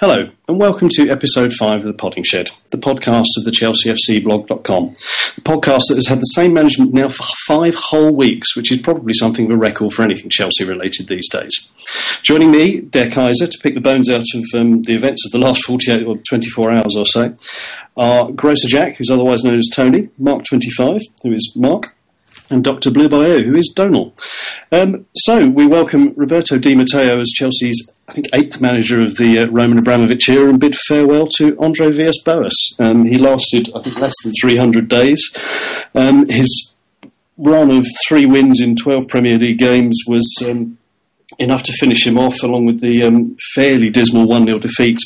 Hello, and welcome to episode 5 of The Podding Shed, the podcast of the ChelseaFCblog.com. The podcast that has had the same management now for five whole weeks, which is probably something of a record for anything Chelsea related these days. Joining me, Der Kaiser, to pick the bones out of um, the events of the last 48 or 24 hours or so, are Grocer Jack, who's otherwise known as Tony, Mark25, who is Mark, and Dr. Blue Bayou, who is Donal. Um, so we welcome Roberto Di Matteo as Chelsea's, I think, eighth manager of the uh, Roman Abramovich era and bid farewell to Andre Villas-Boas. Um, he lasted, I think, less than 300 days. Um, his run of three wins in 12 Premier League games was um, enough to finish him off, along with the um, fairly dismal 1-0 defeat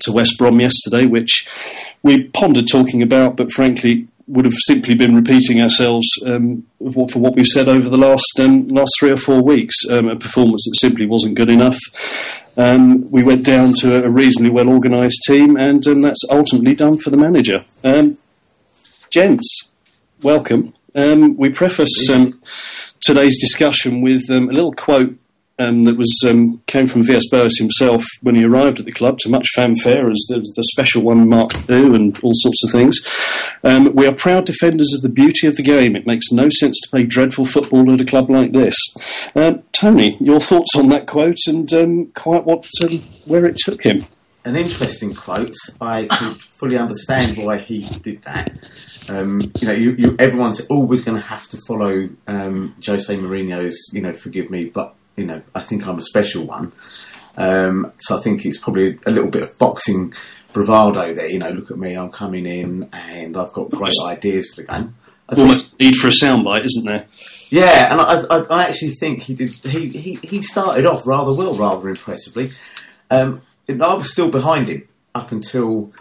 to West Brom yesterday, which we pondered talking about, but frankly would have simply been repeating ourselves um, for what we've said over the last um, last three or four weeks. Um, a performance that simply wasn't good enough. Um, we went down to a reasonably well organised team, and um, that's ultimately done for the manager. Um, gents, welcome. we preface today's discussion with a little quote um, that was um, came from Villas-Boas himself when he arrived at the club to much fanfare as the, the special one Mark II and all sorts of things. Um, we are proud defenders of the beauty of the game. It makes no sense to play dreadful football at a club like this. Uh, Tony, your thoughts on that quote and um, quite what um, where it took him? An interesting quote. I could fully understand why he did that. Um, you know, you, you, everyone's always going to have to follow um, Jose Mourinho's, you know, forgive me, but you know, I think I'm a special one. Um, so I think it's probably a little bit of boxing bravado there. You know, look at me, I'm coming in and I've got great ideas for the game. I Almost need for a soundbite, isn't there? Yeah, and I, I, I, actually think he did. He, he, he started off rather well, rather impressively. Um, I was still behind him up until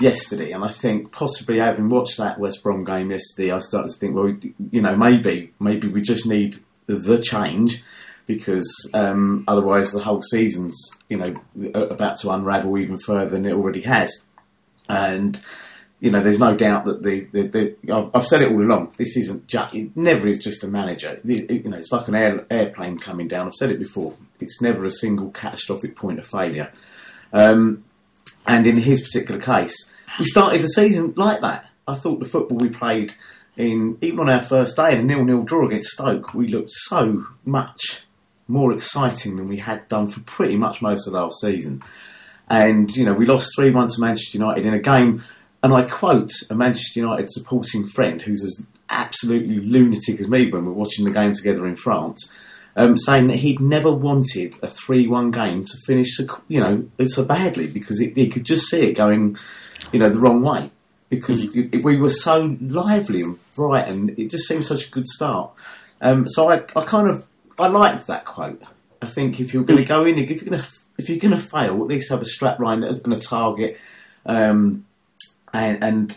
yesterday, and I think possibly having watched that West Brom game yesterday, I started to think, well, you know, maybe maybe we just need the change because um, otherwise the whole season's you know about to unravel even further than it already has. And you know, there's no doubt that the, the, the I've, I've, said it all along. This isn't just, it never is just a manager. It, it, you know, it's like an air, airplane coming down. I've said it before. It's never a single catastrophic point of failure. Um, and in his particular case, we started the season like that. I thought the football we played in even on our first day in a nil-nil draw against Stoke, we looked so much more exciting than we had done for pretty much most of last season. And, you know, we lost 3 1 to Manchester United in a game, and I quote a Manchester United supporting friend who's as absolutely lunatic as me when we're watching the game together in France. Um, saying that he'd never wanted a 3 1 game to finish, so, you know, so badly because it, he could just see it going, you know, the wrong way. Because it, we were so lively and bright and it just seemed such a good start. Um, so I, I kind of I liked that quote. I think if you're going to go in, if you're going to if you're going to fail, at least have a strap line and a target, um, and, and,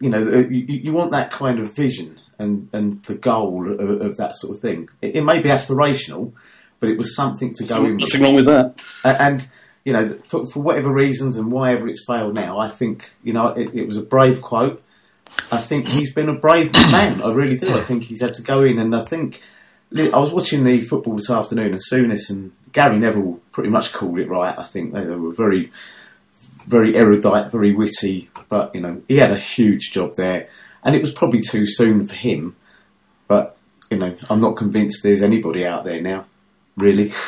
you know you, you, want that kind of vision and and the goal of, of that sort of thing. It, it, may be aspirational, but it was something to go in. Nothing wrong with that. And you know, for, for, whatever reasons and why ever it's failed now, I think you know it, it was a brave quote. I think he's been a brave man. I really do. I think he's had to go in, and I think I was watching the football this afternoon, and Souness and Gary Neville pretty much called it right. I think they were very, very erudite, very witty, but you know he had a huge job there, and it was probably too soon for him. But you know, I'm not convinced there's anybody out there now, really.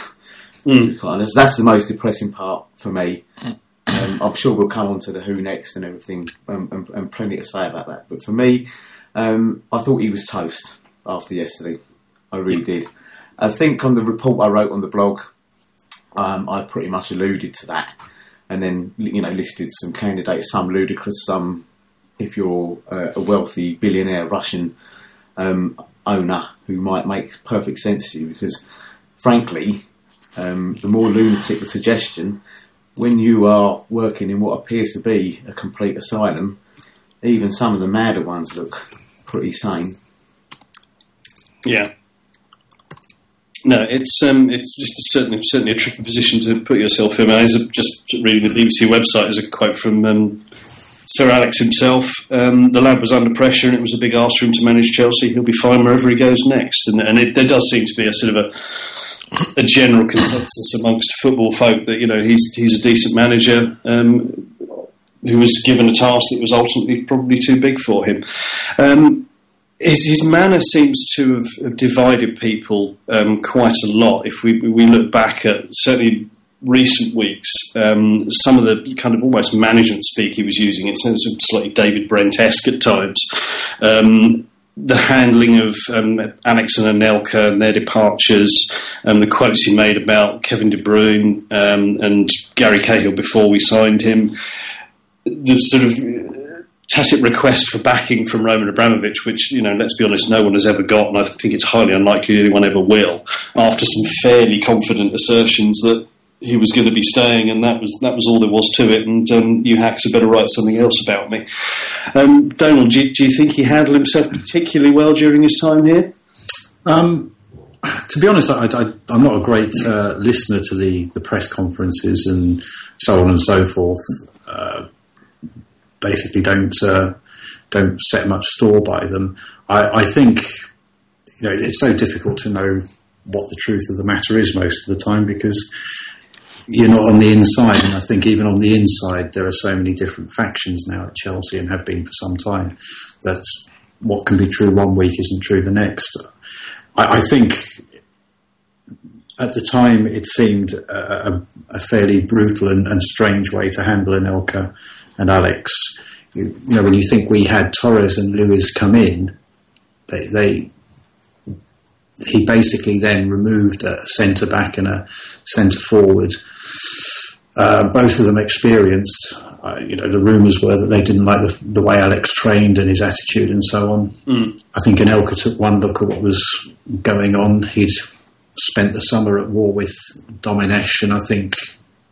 Mm. to be quite honest, that's the most depressing part for me. Um, I'm sure we'll come on to the who next and everything, um, and, and, plenty to say about that. But for me, um, I thought he was toast after yesterday. I really did. I think on the report I wrote on the blog, um, I pretty much alluded to that, and then you know listed some candidates, some ludicrous, some if you're a wealthy billionaire Russian um, owner who might make perfect sense to you because, frankly, um, the more lunatic the suggestion, when you are working in what appears to be a complete asylum, even some of the madder ones look pretty sane. Yeah. No, it's um, it's certainly certainly a tricky position to put yourself in. I was just reading the BBC website as a quote from um, Sir Alex himself. Um, the lad was under pressure, and it was a big ask for him to manage Chelsea. He'll be fine wherever he goes next, and, and it, there does seem to be a sort of a a general consensus amongst football folk that you know he's he's a decent manager um, who was given a task that was ultimately probably too big for him. Um, his, his manner seems to have, have divided people um, quite a lot. If we we look back at certainly recent weeks, um, some of the kind of almost management speak he was using, it sounds slightly David Brent-esque at times. Um, the handling of um, Alex and Anelka and their departures, and the quotes he made about Kevin De Bruyne um, and Gary Cahill before we signed him, the sort of tacit request for backing from Roman Abramovich, which, you know, let's be honest, no one has ever got, and I think it's highly unlikely anyone ever will, after some fairly confident assertions that he was going to be staying, and that was that was all there was to it. And um, you hacks had better write something else about me. Um, Donald, do you, do you, think he handled himself particularly well during his time here? Um, to be honest, I, am not a great uh, listener to the, the press conferences and so on and so forth. Uh, basically, don't uh, don't set much store by them. I, I think you know it's so difficult to know what the truth of the matter is most of the time because you're not on the inside. And I think even on the inside, there are so many different factions now at Chelsea and have been for some time that what can be true one week isn't true the next. I, I think at the time it seemed a, a, fairly brutal and, and, strange way to handle Anelka and Alex. You, know, when you think we had Torres and Luiz come in, they, they he basically then removed a centre back and a centre forward. Uh, both of them experienced. Uh, you know, the rumours were that they didn't like the, the, way Alex trained and his attitude and so on. Mm. I think Anelka took one look at what was going on. He'd spent the summer at war with Domenech, and I think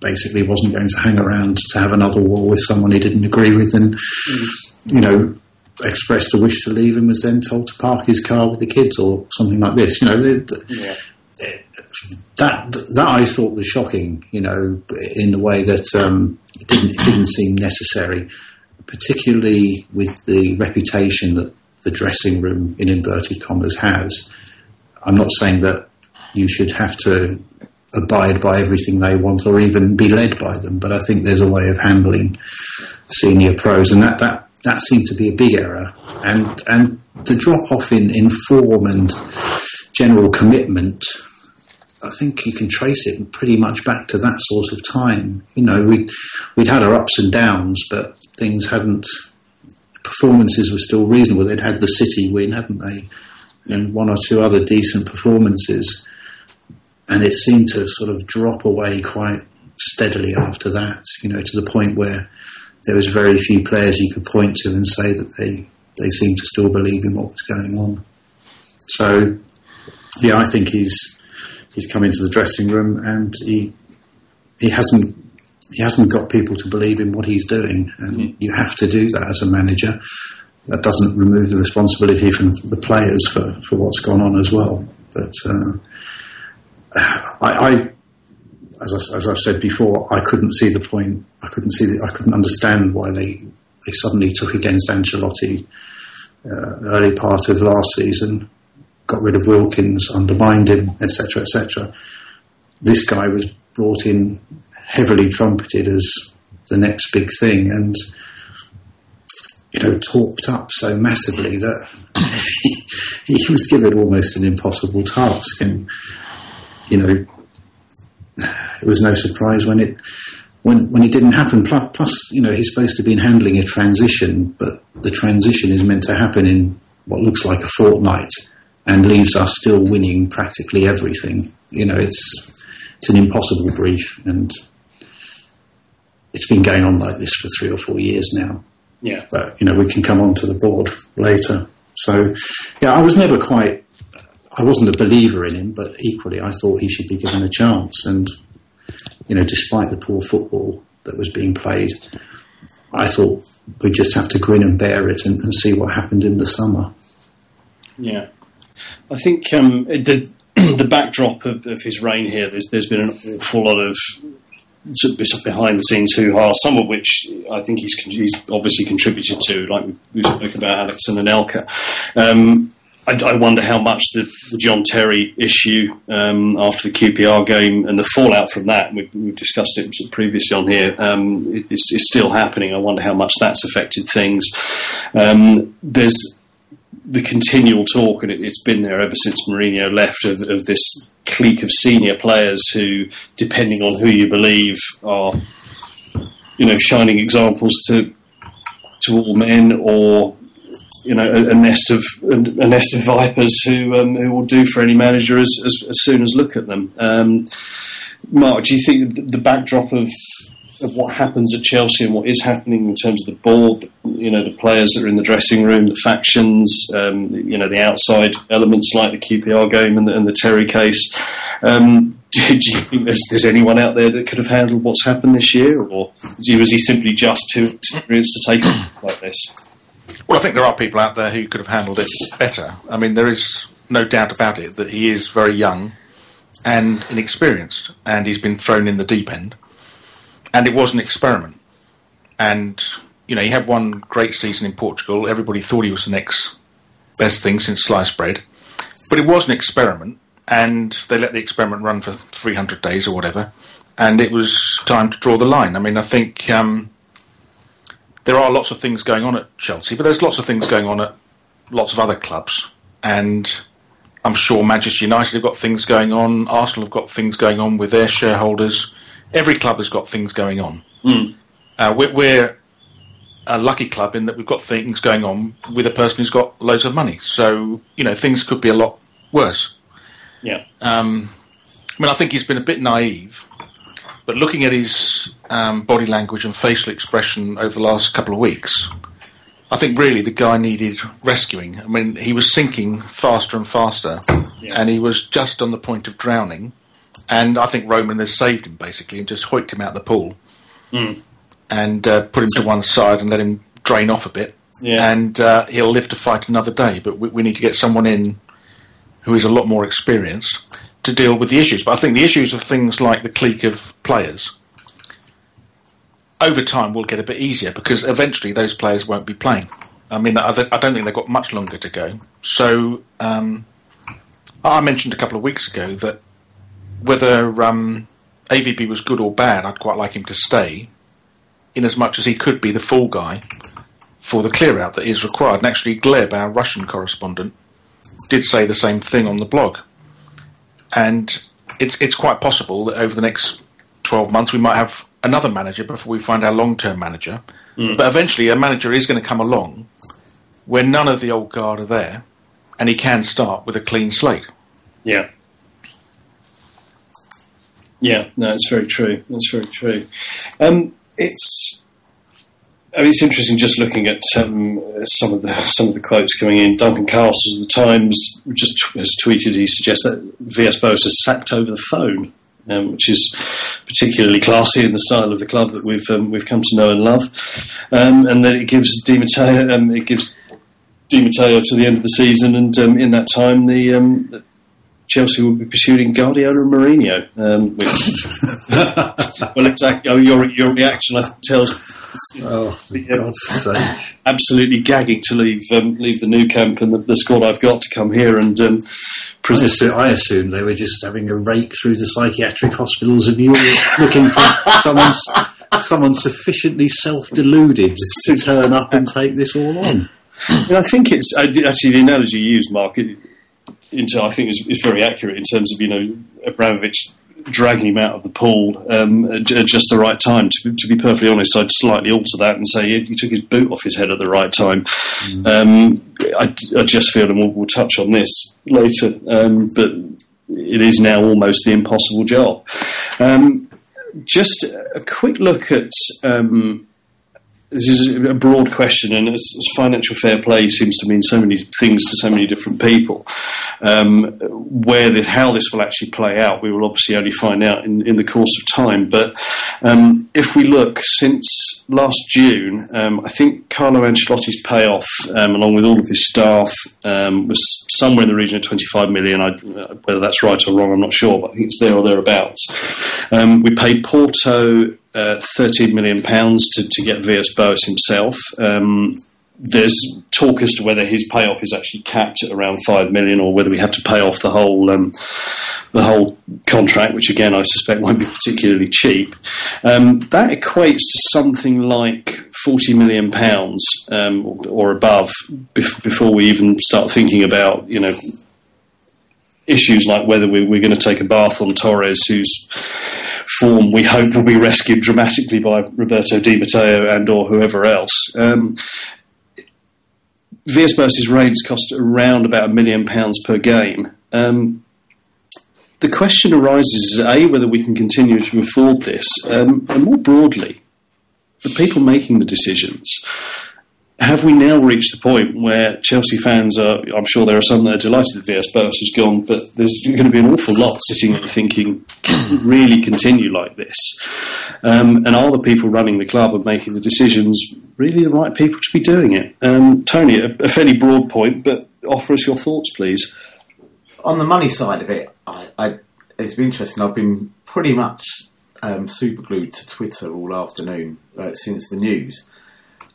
basically wasn't going to hang around to have another war with someone he didn't agree with. And mm. you know, expressed a wish to leave and was then told to park his car with the kids or something like this. You know, yeah. that that I thought was shocking. You know, in the way that um, it didn't it didn't seem necessary, particularly with the reputation that the dressing room in inverted commas has. I'm not saying that you should have to abide by everything they want or even be led by them, but I think there's a way of handling senior pros, and that that that seemed to be a big error. And and the drop off in, in form and general commitment, I think you can trace it pretty much back to that sort of time. You know, we'd, we'd had our ups and downs, but things hadn't, performances were still reasonable. They'd had the City win, hadn't they? And one or two other decent performances. And it seemed to sort of drop away quite steadily after that, you know, to the point where there was very few players you could point to and say that they, they seemed to still believe in what was going on. So, yeah, I think he's he's come into the dressing room and he he hasn't he hasn't got people to believe in what he's doing, and mm. you have to do that as a manager. That doesn't remove the responsibility from the players for, for what's gone on as well. But uh, I, I as, I, as I've said before, I couldn't see the point. I couldn't see. The, I couldn't understand why they they suddenly took against Ancelotti uh, early part of last season, got rid of Wilkins, undermined him, etc., etc. This guy was brought in heavily trumpeted as the next big thing, and you know, talked up so massively that he, was given almost an impossible task, and you know it was no surprise when it when when it didn't happen. Plus, plus, you know, he's supposed to be handling a transition, but the transition is meant to happen in what looks like a fortnight and leaves us still winning practically everything. You know, it's it's an impossible brief, and it's been going on like this for three or four years now. Yeah, but you know, we can come on to the board later. So, yeah, I was never quite I wasn't a believer in him, but equally I thought he should be given a chance. And, you know, despite the poor football that was being played, I thought we'd just have to grin and bear it and, and see what happened in the summer. Yeah. I think um, the, the backdrop of, of, his reign here, there's, there's been an awful lot of behind the scenes hoo ha, some of which I think he's, he's obviously contributed to, like we spoke about Alex and Anelka. Um, I, I, wonder how much the, the John Terry issue um, after the QPR game and the fallout from that, we've, we've discussed it previously on here, um, still happening. I wonder how much that's affected things. Um, there's the continual talk, and it, has been there ever since Mourinho left, of, of this clique of senior players who, depending on who you believe, are you know shining examples to to all men or you know a, a nest of a, a, nest of vipers who um, who will do for any manager as, as, as soon as look at them. Um, Mark, do you think the backdrop of of what happens at Chelsea and what is happening in terms of the board, you know, the players that are in the dressing room, the factions, um, you know, the outside elements like the QPR game and the, and the Terry case. Um, do, do, you think there's, there's, anyone out there that could have handled what's happened this year, or was he simply just too experienced to take it like this? Well, I think there are people out there who could have handled it better. I mean, there is no doubt about it that he is very young and inexperienced, and he's been thrown in the deep end. And it was an experiment. And, you know, he had one great season in Portugal. Everybody thought he was the next best thing since sliced bread. But it was an experiment, and they let the experiment run for 300 days or whatever. And it was time to draw the line. I mean, I think um, there are lots of things going on at Chelsea, but there's lots of things going on at lots of other clubs. And I'm sure Manchester United have got things going on, Arsenal have got things going on with their shareholders. Every club has got things going on. Mm. Uh, we're, we're, a lucky club in that we've got things going on with a person who's got loads of money. So, you know, things could be a lot worse. Yeah. Um, I mean, I think he's been a bit naive but looking at his um, body language and facial expression over the last couple of weeks, I think really the guy needed rescuing. I mean, he was sinking faster and faster, yeah. and he was just on the point of drowning. And I think Roman has saved him basically and just hoiked him out of the pool mm. and uh, put him to one side and let him drain off a bit. Yeah. And uh, he'll live to fight another day. But we, we need to get someone in who is a lot more experienced to deal with the issues. But I think the issues of things like the clique of players over time will get a bit easier because eventually those players won't be playing. I mean, I don't think they've got much longer to go. So um, I mentioned a couple of weeks ago that whether um, AVB was good or bad, I'd quite like him to stay, in as much as he could be the fall guy for the clear out that is required. And actually, Gleb, our Russian correspondent, did say the same thing on the blog and it's it's quite possible that over the next twelve months we might have another manager before we find our long term manager. Mm. But eventually, a manager is going to come along where none of the old guard are there, and he can start with a clean slate. Yeah. Yeah, no, it's very true. That's very true. Um, it's I mean, it's interesting just looking at um, some of the some of the quotes coming in. Duncan Castles of the Times just has tweeted. He suggests that Villas-Boas is sacked over the phone, um, which is particularly classy in the style of the club that we've um, we've come to know and love. Um, and that it gives Di Matteo, um, it gives Di Matteo to the end of the season, and um, in that time the Chelsea will be pursuing Guardiola and Mourinho. Um, which, well, exactly. Oh, your your reaction I tells Oh, for God's sake! Absolutely gagging to leave um, leave the Nou Camp and the, the, squad I've got to come here and. Um, I, assume, I assume they were just having a rake through the psychiatric hospitals of Europe, looking for someone someone sufficiently self deluded to turn up and take this all on. I think it's actually the analogy you used, Mark. It, into, I think is, is very accurate in terms of you know Abramovich dragging him out of the pool um, at just the right time. To, to, be perfectly honest, I'd slightly alter that and say he, he took his boot off his head at the right time. Mm. Um, I, I, just feel, and we'll, we'll touch on this later, um, but it is now almost the impossible job. Um, just a quick look at um, this is a broad question, and as, as, financial fair play seems to mean so many things to so many different people. Um, where the, how this will actually play out, we will obviously only find out in, in the course of time. But um, if we look since last June, um, I think Carlo Ancelotti's payoff, um, along with all of his staff, um, was somewhere in the region of 25 million. I, whether that's right or wrong, I'm not sure, but I think it's there or thereabouts. Um, we paid Porto uh, 13 million pounds to, to get Villas-Boas himself. Um, there's talk as to whether his payoff is actually capped at around five million, or whether we have to pay off the whole um, the whole contract, which again I suspect won't be particularly cheap. Um, that equates to something like forty million pounds um, or, or, above bef- before we even start thinking about you know issues like whether we, we're going to take a bath on Torres, whose form we hope will be rescued dramatically by Roberto Di Matteo and or whoever else. Um, Villas-Boas's rates cost around about a million pounds per game. Um, the question arises: a whether we can continue to afford this, um, and more broadly, the people making the decisions have we now reached the point where Chelsea fans are? I'm sure there are some that are delighted that Villas-Boas has gone, but there's going to be an awful lot sitting there thinking, can we really continue like this? Um, and are the people running the club and making the decisions really the right people to be doing it? Um, Tony, a, a, fairly broad point, but offer us your thoughts, please. On the money side of it, I, I, it's been interesting. I've been pretty much um, super glued to Twitter all afternoon uh, since the news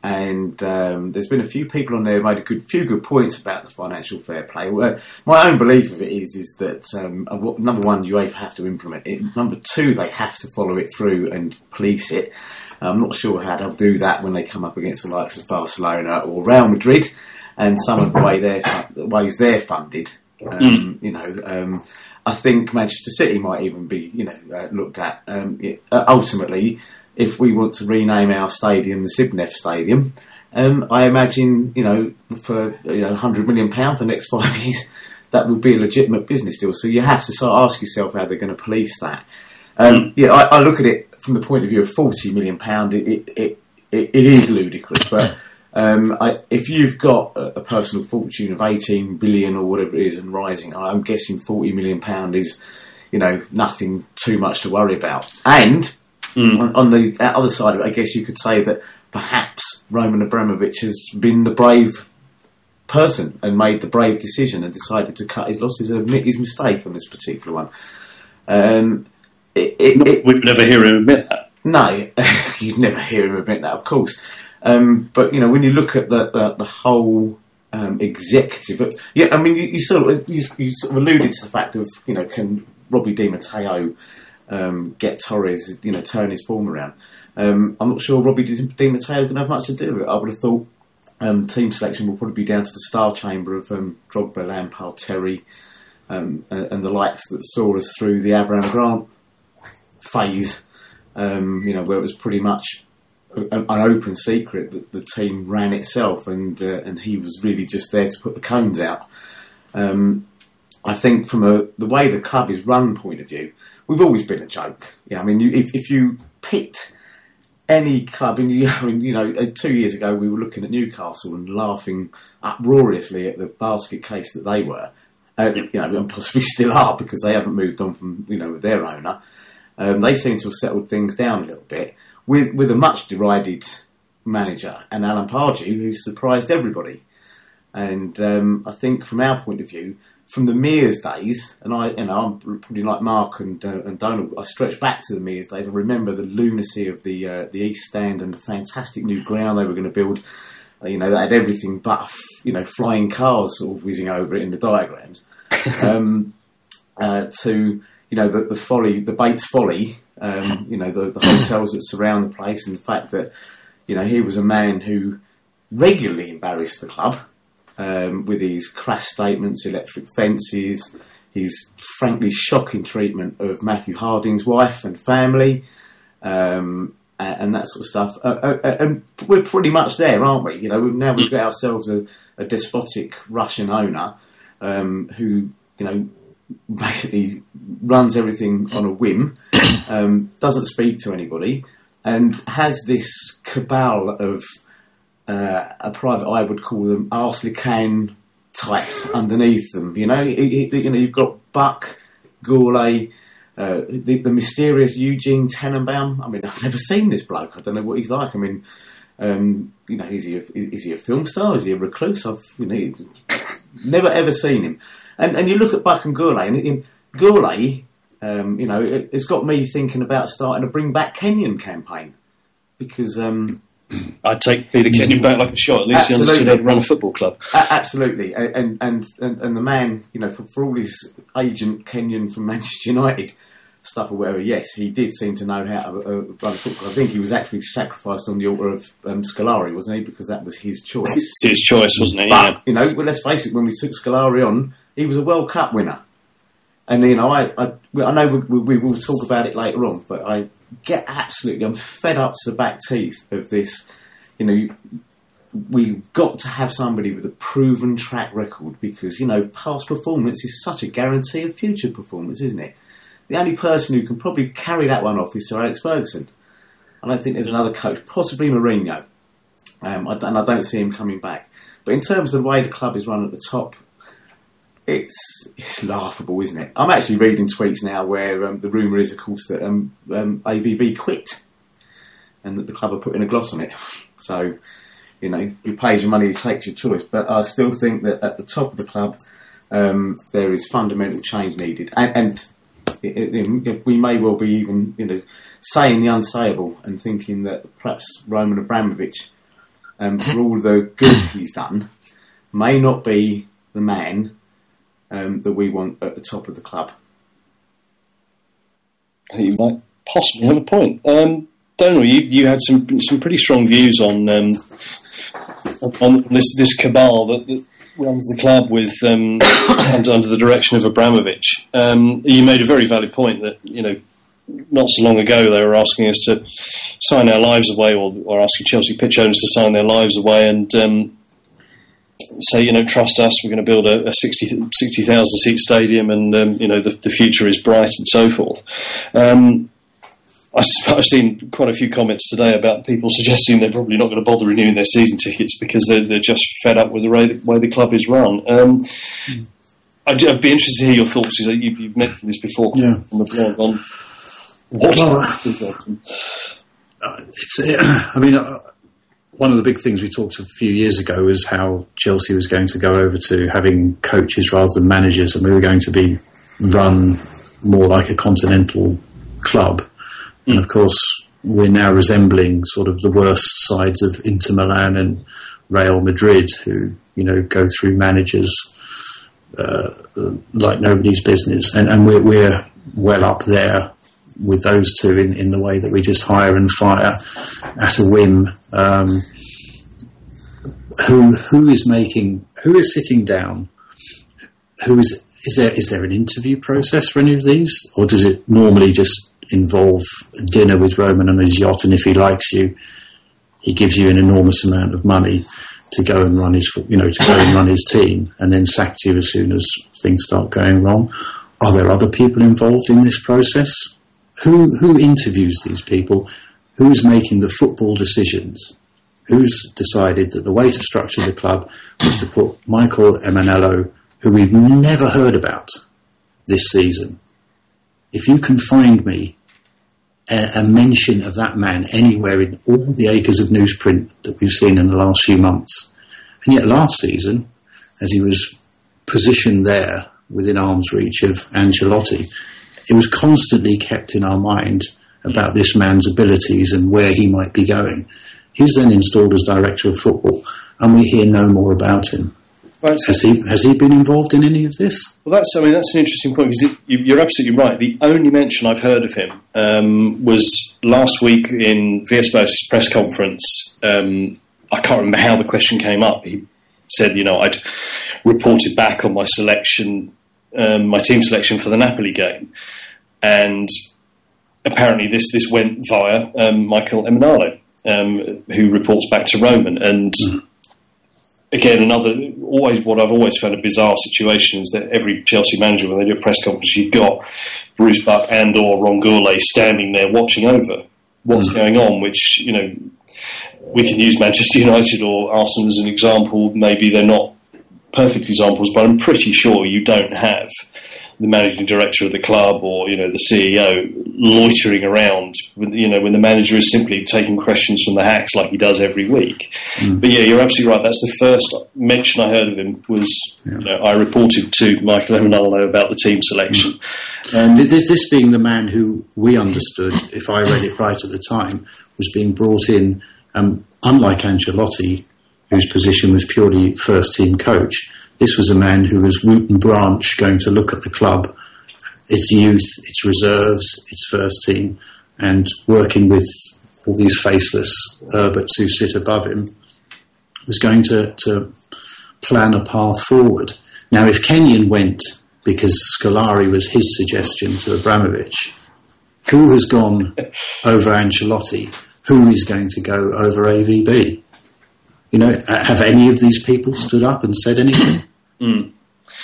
and um, there's been a few people on there who made a good few good points about the financial fair play. Well, my own belief of it is is that um, number one, UEFA have to implement it. Number two, they have to follow it through and police it. I'm not sure how they'll do that when they come up against the likes of Barcelona or Real Madrid, and some of the way they're the ways they're funded. Um, mm. You know, um, I think Manchester City might even be you know uh, looked at. Um, it, uh, ultimately if we want to rename our stadium the Sibneft Stadium, um, I imagine, you know, for you know, hundred million pound for the next five years, that would be a legitimate business deal. So you have to start ask yourself how they're going to police that. Um, yeah, I, I, look at it from the point of view of forty million pound. It it, it, it, is ludicrous, but um, I, if you've got a, a, personal fortune of eighteen billion or whatever it is and rising, I'm guessing forty million pound is, you know, nothing too much to worry about. And Mm. On, on, the other side of it, I guess you could say that perhaps Roman Abramovich has been the brave person and made the brave decision and decided to cut his losses and admit his mistake on this particular one. Um, it, it, it, We'd never hear him admit that. No, you'd never hear him admit that, of course. Um, but you know, when you look at the the, the whole um, executive, but yeah, I mean, you, you sort of you, you, sort of alluded to the fact of you know, can Robbie Di Matteo um, get Torres, you know, turn his form around. Um, I'm not sure Robbie Di Matteo is going to have much to do with it. I would have thought um, team selection will probably be down to the star chamber of um, Drogba, Lampard, Terry, um, and, and, the likes that saw us through the Avram Grant phase. Um, you know, where it was pretty much an, an, open secret that the team ran itself, and uh, and he was really just there to put the cones out. Um, I think from a, the way the club is run point of view, we've always been a joke. Yeah, I mean, you, if, if you picked any club, and you, you know, uh, two years ago we were looking at Newcastle and laughing uproariously at the basket case that they were, uh, you know, and possibly still are because they haven't moved on from you know their owner. Um, they seem to have settled things down a little bit with with a much derided manager and Alan Pardew who surprised everybody. And um, I think from our point of view, from the Mears days, and I, you know, I'm probably like Mark and, uh, and Donald. I stretch back to the Mears days. I remember the lunacy of the uh, the East Stand and the fantastic new ground they were going to build. Uh, you know, that had everything but you know flying cars sort of whizzing over it in the diagrams. um, uh, to you know the, the folly, the Bates folly. Um, you know the, the hotels that surround the place, and the fact that you know he was a man who regularly embarrassed the club um, with his crass statements, electric fences, his frankly shocking treatment of Matthew Harding's wife and family, um, and, that sort of stuff. Uh, uh, uh, and we're pretty much there, aren't we? You know, now we've got ourselves a, a despotic Russian owner um, who, you know, basically runs everything on a whim, um, doesn't speak to anybody, and has this cabal of uh, a private eye would call them Arslican types underneath them. You know, you, you know, you've got Buck, Gourlay, uh, the, the, mysterious Eugene Tenenbaum. I mean, I've never seen this bloke. I don't know what he's like. I mean, um, you know, is he a, is he a film star? Is he a recluse? I've you know, never ever seen him. And and you look at Buck and Gourlay, and in Gourlay, um, you know, it, has got me thinking about starting a Bring Back Kenyon campaign because. Um, I'd take Peter Kenyon back like a shot. At least he understood Absolutely. how to run a football club. A- absolutely, and and, and and the man, you know, for, for all his agent Kenyon from Manchester United stuff or whatever, yes, he did seem to know how to uh, run a football. I think he was actually sacrificed on the altar of um, Scolari, wasn't he? Because that was his choice. It's his choice, wasn't it? But Yeah. you know, well, let's face it. When we took Scolari on, he was a World Cup winner, and you know, I I, I know we, we, we will talk about it later on, but I get absolutely, I'm fed up to the back teeth of this. You know, we've got to have somebody with a proven track record because you know, past performance is such a guarantee of future performance, isn't it? The only person who can probably carry that one off is Sir Alex Ferguson. I don't think there's another coach, possibly Mourinho. Um, and I don't see him coming back. But in terms of the way the club is run at the top, it's it's laughable, isn't it? I'm actually reading tweets now where um, the rumour is, of course, that um, um, AVB quit and that the club are putting a gloss on it. So, you know, you pays your money, you takes your choice. But I still think that at the top of the club, um, there is fundamental change needed, and, and it, it, it- we may well be even, you know, saying the unsayable and thinking that perhaps Roman Abramovich, um, for all the good he's done, may not be the man um, that we want at the top of the club. You might possibly have a point. Um, Donal, you, you had some some pretty strong views on um, on this this cabal that, that runs the club with um, under, under the direction of Abramovich. Um, you made a very valid point that you know not so long ago they were asking us to sign our lives away, or, or asking Chelsea pitch owners to sign their lives away, and um, say, you know, trust us, we're going to build a, a 60 60,000 seat stadium and, um, you know, the, the future is bright and so forth. Um, I've seen quite a few comments today about people suggesting they're probably not going to bother renewing their season tickets because they're, they're just fed up with the way, the way the club is run. Um, I'd, I'd be interested to hear your thoughts. You, you've, you've mentioned this before Yeah. on the blog on what Well, it's, I mean, uh, one of the big things we talked of a few years ago was how Chelsea was going to go over to having coaches rather than managers, and we were going to be run more like a continental club. And of course, we're now resembling sort of the worst sides of Inter Milan and Real Madrid, who you know go through managers uh, like nobody's business, and, and we're, we're well up there with those two in, in the way that we just hire and fire at a whim. Um, who who is making who is sitting down? Who is is there is there an interview process for any of these, or does it normally just involve dinner with Roman on his yacht, and if he likes you, he gives you an enormous amount of money to go and run his you know to go and run his team, and then sacks you as soon as things start going wrong? Are there other people involved in this process? Who who interviews these people? Who is making the football decisions? Who's decided that the way to structure the club was to put Michael Emenalo, who we've never heard about this season? If you can find me a, a mention of that man anywhere in all the acres of newsprint that we've seen in the last few months, and yet last season, as he was positioned there within arm's reach of Ancelotti, it was constantly kept in our mind about this man's abilities and where he might be going. He was then installed as director of football, and we hear no more about him. Right, Has he has he been involved in any of this? Well, that's I mean that's an interesting point because you, you're absolutely right. The only mention I've heard of him um, was last week in Villas-Boas' press conference. Um, I can't remember how the question came up. He said, you know, I'd reported back on my selection, um, my team selection for the Napoli game, and apparently this this went via um, Michael Emenalo, um, who reports back to Roman and again, another always what I've always found a bizarre situation is that every Chelsea manager, when they do a press conference, you've got Bruce Buck and or Ron Gourlay standing there watching over what's going on. Which you know, we can use Manchester United or Arsenal as an example. Maybe they're not perfect examples, but I'm pretty sure you don't have the managing director of the club or you know the CEO loitering around. When, you know when the manager is simply taking questions from the hacks like he does every week. But yeah, you're absolutely right. That's the first mention I heard of him. Was you know, I reported to Michael Emenalo about the team selection. Um, this, this being the man who we understood, if I read it right at the time, was being brought in um, unlike Ancelotti, whose position was purely first team coach, this was a man who was root and branch going to look at the club, its youth, its reserves, its first team, and working with all these faceless Herberts who sit above him, was going to, to plan a path forward. Now, if Kenyon went because Scolari was his suggestion to Abramovich, who has gone over Ancelotti? Who is going to go over AVB? You know, have any of these people stood up and said anything? Mm.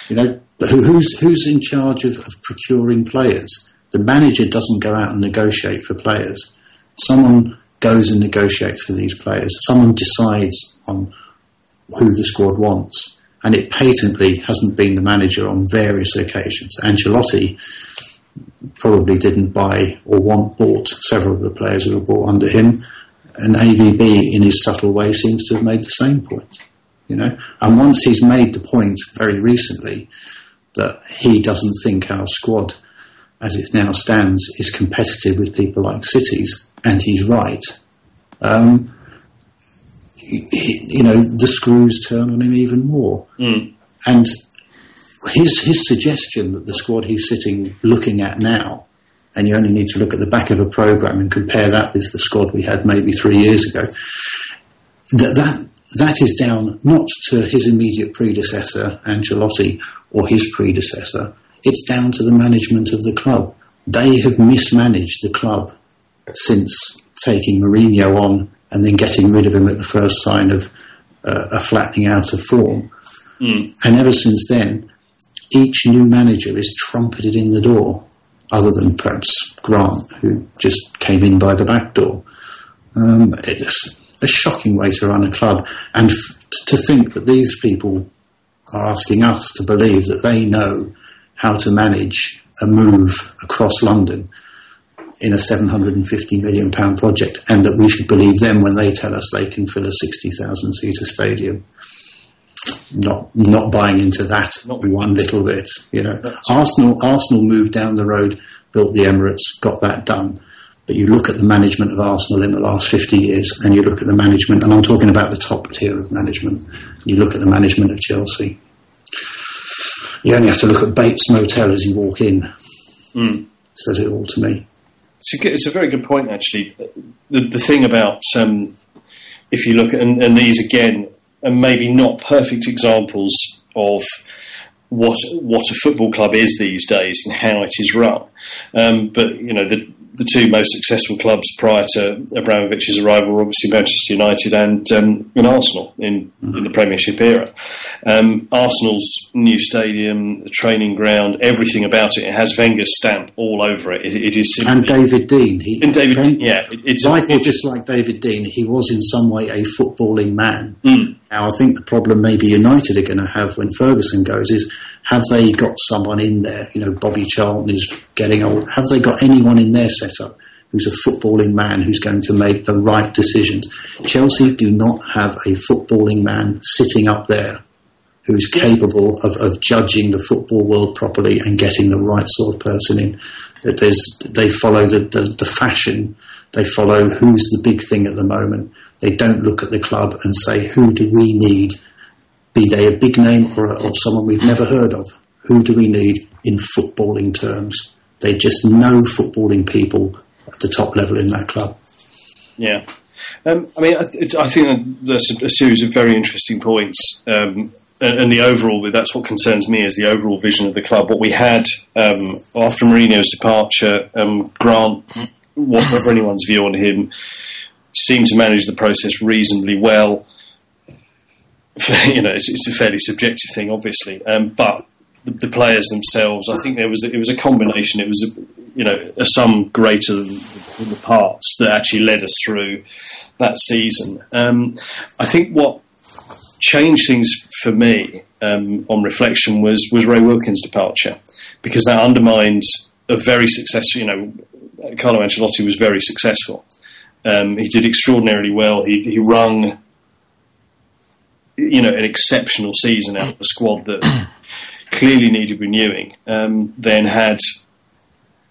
You know, who's who's in charge of, of procuring players? The manager doesn't go out and negotiate for players. Someone goes and negotiates for these players. Someone decides on who the squad wants. And it patently hasn't been the manager on various occasions. Ancelotti probably didn't buy or want bought several of the players who were bought under him. And AVB, in his subtle way, seems to have made the same point. You know, and once he's made the point very recently that he doesn't think our squad, as it now stands, is competitive with people like cities, and he's right. Um, he, you know, the screws turn on him even more. Mm. And his his suggestion that the squad he's sitting looking at now, and you only need to look at the back of a program and compare that with the squad we had maybe three years ago. That that that is down not to his immediate predecessor Ancelotti or his predecessor. It's down to the management of the club. They have mismanaged the club since taking Mourinho on and then getting rid of him at the first sign of uh, a flattening out of form. Mm. And ever since then, each new manager is trumpeted in the door, other than perhaps Grant, who just came in by the back door. Um, it's a shocking way to run a club, and f- to think that these people are asking us to believe that they know how to manage a move across London in a 750 million pound project, and that we should believe them when they tell us they can fill a 60,000 seater stadium not not buying into that Not- one little bit. You know, Arsenal Arsenal moved down the road, built the Emirates, got that done. But you look at the management of Arsenal in the last 50 years, and you look at the management, and I'm talking about the top tier of management. You look at the management of Chelsea. You only have to look at Bates Motel as you walk in. Mm. Says it all to me. It's a, it's a very good point, actually. The, the thing about um, if you look at and, and these again are maybe not perfect examples of what what a football club is these days and how it is run. Um, but you know the the two most successful clubs prior to Abramovich's arrival were obviously Manchester United and um, and Arsenal in, in the Premiership era. Um, Arsenal's new stadium, the training ground, everything about it, it has Wenger's stamp all over it. It, it is simply And David Dein. He, and David, yeah, it, it's like or it's- dislike David Dein, he was in some way a footballing man. Mm. Now, I think the problem maybe United are going to have when Ferguson goes is have they got someone in there? You know, Bobby Charlton is getting old. Have they got anyone in their setup who's a footballing man who's going to make the right decisions? Chelsea do not have a footballing man sitting up there who is capable of, of judging the football world properly and getting the right sort of person in. That There's, they follow the, the, the fashion, they follow who's the big thing at the moment. They don't look at the club and say, who do we need? Be they a big name or, or someone we've never heard of. Who do we need in footballing terms? They just know footballing people at the top level in that club. Yeah. Um, I mean, I, I think that there's a, series of very interesting points, um, and, and the overall, that's what concerns me, is the overall vision of the club. What we had um, after Mourinho's departure, um, Grant, whatever anyone's view on him, seemed to manage the process reasonably well. you know, it's, it's a fairly subjective thing, obviously, um, but the, the players themselves, I think there was it was a combination. It was a, you know a sum greater than the parts that actually led us through that season. Um, I think what changed things for me um, on reflection was was Ray Wilkins' departure because that undermined a very successful. You know, Carlo Ancelotti was very successful. Um, he did extraordinarily well. He, he wrung, you know, an exceptional season out of a squad that clearly needed renewing. Um, then had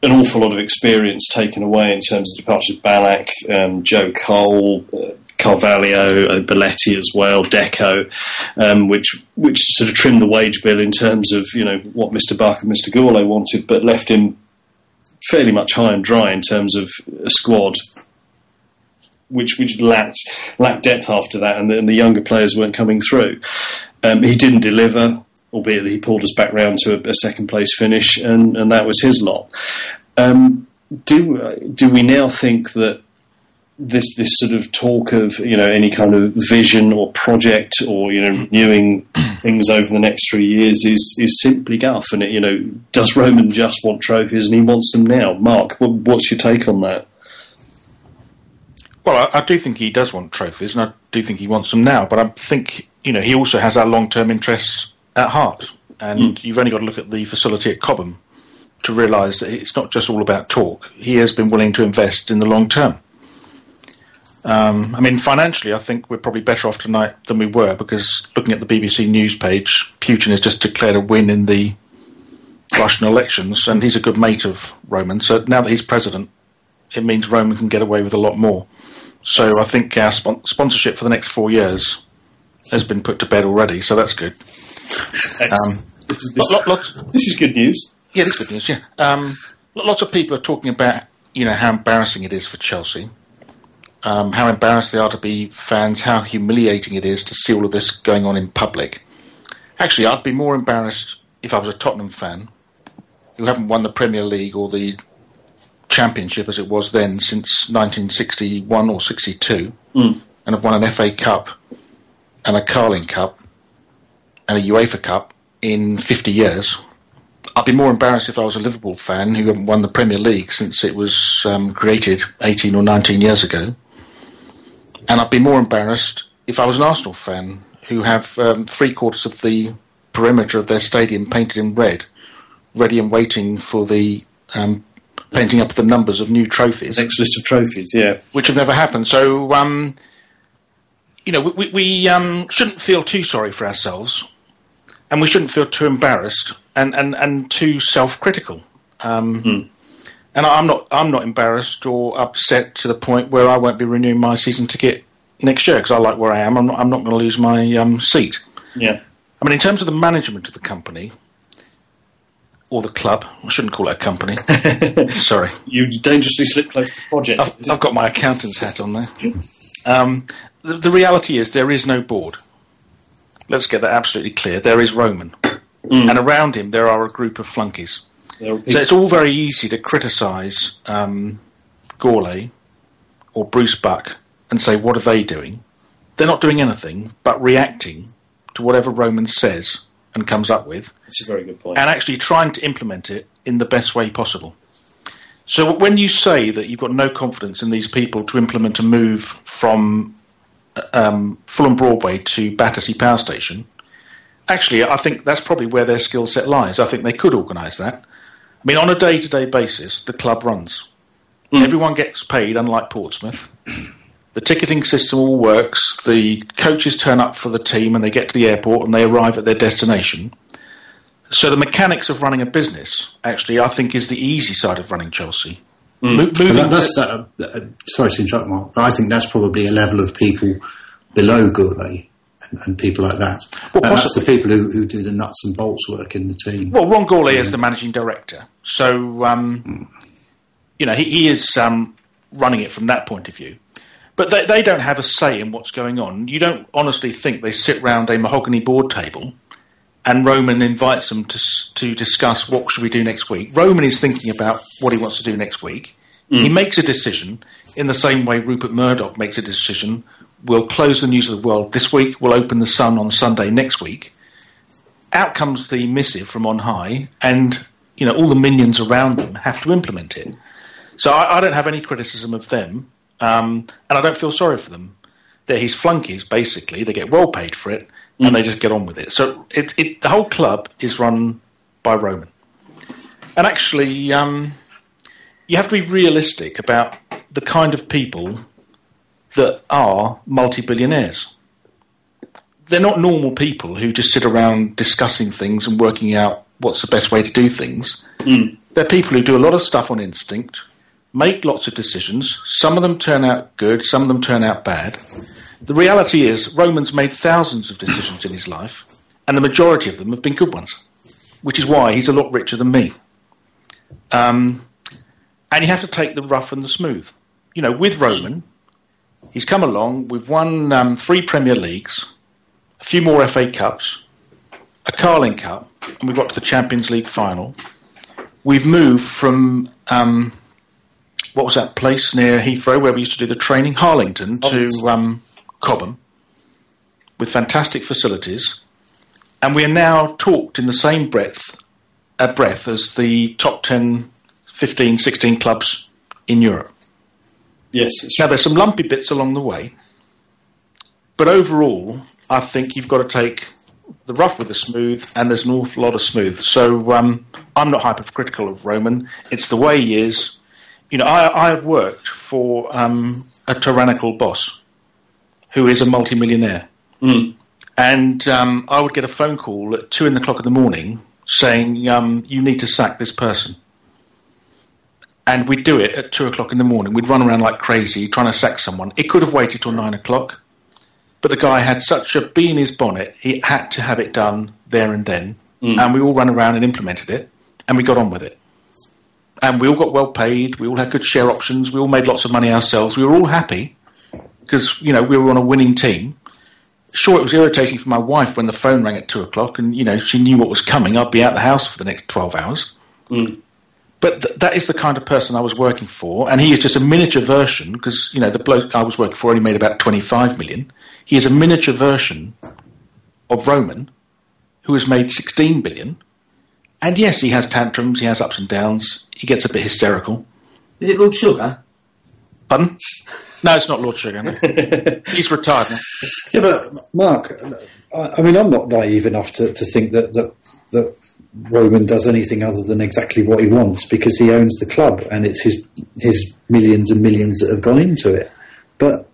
an awful lot of experience taken away in terms of the departure of Ballack, um, Joe Cole, uh, Carvalho, uh, Belletti as well, Deco, um, which which sort of trimmed the wage bill in terms of you know what Mr. And Mr. Gourlay wanted, but left him fairly much high and dry in terms of a squad which which lacked lacked depth after that, and the, and the younger players weren't coming through. Um, he didn't deliver, albeit he pulled us back round to a, a second place finish, and, and that was his lot. Um, do uh, do we now think that this this sort of talk of you know any kind of vision or project or you know renewing things over the next three years is is simply guff and it, you know does Roman just want trophies and he wants them now Mark what, what's your take on that well I, I, do think he does want trophies and I do think he wants them now but I think you know he also has our long term interests at heart and mm. you've only got to look at the facility at Cobham to realise that it's not just all about talk he has been willing to invest in the long term um, I mean, financially, I think we're probably better off tonight than we were because looking at the BBC News page, Putin has just declared a win in the Russian elections, and he's a good mate of Roman. So now that he's president, it means Roman can get away with a lot more. So I think our spon- sponsorship for the next four years has been put to bed already. So that's good. Um, this, is, this, lots, this, is good news. Yeah, this is good news. Yeah, um, lots of people are talking about you know how embarrassing it is for Chelsea um, how embarrassed they are to be fans, how humiliating it is to see all of this going on in public. Actually, I'd be more embarrassed if I was a Tottenham fan who haven't won the Premier League or the Championship as it was then since 1961 or 62 mm. and have won an FA Cup and a Carling Cup and a UEFA Cup in 50 years. I'd be more embarrassed if I was a Liverpool fan who haven't won the Premier League since it was um, created 18 or 19 years ago. And I'd be more embarrassed if I was an Arsenal fan who have um, three quarters of the perimeter of their stadium painted in red, ready and waiting for the um, painting up the numbers of new trophies. Next list of trophies, yeah. Which have never happened. So, um, you know, we, we um, shouldn't feel too sorry for ourselves, and we shouldn't feel too embarrassed and, and, and too self critical. Um, mm and I'm not I'm not embarrassed or upset to the point where I won't be renewing my season ticket next year because I like where I am. I'm not, I'm not going to lose my um, seat. Yeah. I mean, in terms of the management of the company or the club, I shouldn't call it a company. Sorry, you dangerously slipped close to the project. I've, I've got my accountant's hat on there. Um, the, the, reality is there is no board. Let's get that absolutely clear. There is Roman, mm. and around him there are a group of flunkies. So it's all very easy to criticise um, Gourlay or Bruce Buck and say, what are they doing? They're not doing anything but reacting to whatever Roman says and comes up with. That's a very good point. And actually trying to implement it in the best way possible. So when you say that you've got no confidence in these people to implement a move from um, Fulham Broadway to Battersea Power Station, actually, I think that's probably where their skill set lies. I think they could organise that. I mean, on a day to day basis, the club runs. Mm. Everyone gets paid, unlike Portsmouth. The ticketing system all works. The coaches turn up for the team and they get to the airport and they arrive at their destination. So the mechanics of running a business, actually, I think, is the easy side of running Chelsea. Mm. Mo- that, that's that, uh, sorry to interrupt, Mark, but I think that's probably a level of people below Gourlay and, people like that. Well, and that's the people who, who, do the nuts and bolts work in the team. Well, Ron Gourlay yeah. is the managing director, so um, mm. you know he, he is um, running it from that point of view. But they, they don't have a say in what's going on. You don't honestly think they sit round a mahogany board table and Roman invites them to to discuss what should we do next week. Roman is thinking about what he wants to do next week. Mm. He makes a decision in the same way Rupert Murdoch makes a decision we'll close the news of the world this week, we'll open the sun on Sunday next week. Out comes the missive from on high, and you know all the minions around them have to implement it. So I, I don't have any criticism of them, um, and I don't feel sorry for them. They're his flunkies, basically. They get well paid for it, mm. and they just get on with it. So it, it, the whole club is run by Roman, and actually, um, you have to be realistic about the kind of people that are multi billionaires. They're not normal people who just sit around discussing things and working out what's the best way to do things. Mm. They're people who do a lot of stuff on instinct, make lots of decisions. Some of them turn out good, some of them turn out bad. The reality is, Roman's made thousands of decisions in his life, and the majority of them have been good ones, which is why he's a lot richer than me. Um, and you have to take the rough and the smooth. You know, with Roman, he's come along, we've won um, three Premier Leagues, a few more FA Cups, a Carling Cup, and we got to the Champions League final. We've moved from um, what was that place near Heathrow where we used to do the training, Harlington, to um, Cobham, with fantastic facilities, and we are now talked in the same breadth, uh, breath as the top 10, 15, 16 clubs in Europe. Yes, Now, there's some lumpy bits along the way, but overall, I think you've got to take the rough with the smooth, and there's an awful lot of smooth. So um, I'm not hypercritical of Roman. It's the way he is. You know, I, I have worked for um, a tyrannical boss who is a multimillionaire. Mm. And um, I would get a phone call at two in the clock in the morning saying, um, "You need to sack this person." And we'd do it at two o'clock in the morning. We'd run around like crazy trying to sack someone. It could have waited till nine o'clock, but the guy had such a bee in his bonnet, he had to have it done there and then. And we all ran around and implemented it, and we got on with it. And we all got well paid. We all had good share options. We all made lots of money ourselves. We were all happy because you know we were on a winning team sure, it was irritating for my wife when the phone rang at two o'clock, and you know she knew what was coming. I'd be out the house for the next twelve hours. Mm. But th- that is the kind of person I was working for, and he is just a miniature version because you know the bloke I was working for only made about twenty five million. He is a miniature version of Roman, who has made sixteen billion. And yes, he has tantrums, he has ups and downs, he gets a bit hysterical. Is it Lord Sugar? Pardon? No, it's not Lord Sugar. No. He's retired now. Yeah, but Mark, I, I mean, I'm not naive enough to, to think that, that that Roman does anything other than exactly what he wants because he owns the club and it's his his millions and millions that have gone into it. But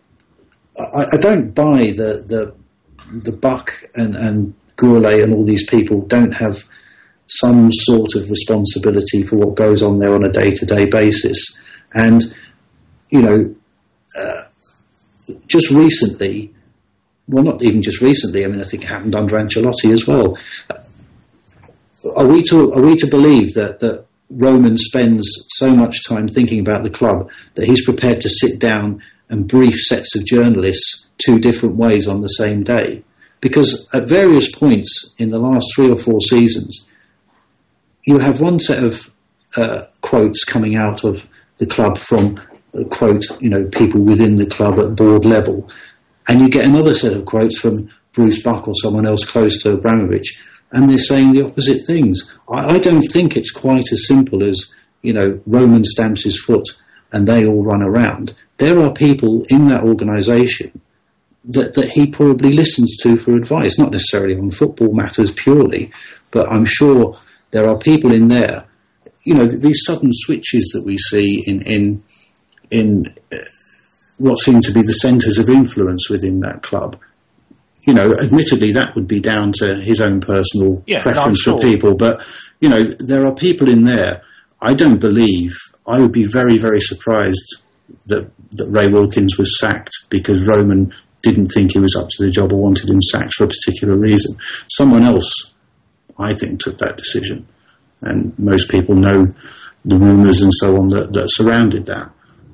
I, I don't buy the the the Buck and and Gourlay and all these people don't have some sort of responsibility for what goes on there on a day to day basis. And you know, uh, just recently, well, not even just recently. I mean, I think it happened under Ancelotti as well. Are we to are we to believe that that Roman spends so much time thinking about the club that he's prepared to sit down and brief sets of journalists two different ways on the same day? Because at various points in the last three or four seasons, you have one set of uh, quotes coming out of the club from uh, quote you know people within the club at board level, and you get another set of quotes from Bruce Buck or someone else close to Abramovich, and they're saying the opposite things. I, I don't think it's quite as simple as you know Roman stamps his foot and they all run around. There are people in that organisation that, that he probably listens to for advice, not necessarily on football matters purely, but I'm sure there are people in there. You know, these sudden switches that we see in in in uh, what seem to be the centres of influence within that club. You know, admittedly, that would be down to his own personal Yeah, preference for sure. people, but you know, there are people in there. I don't believe. I would be very, very surprised that that Ray Wilkins was sacked because Roman didn't think he was up to the job or wanted him sacked for a particular reason. Someone else, I think, took that decision, and most people know the rumours and so on that, that surrounded that.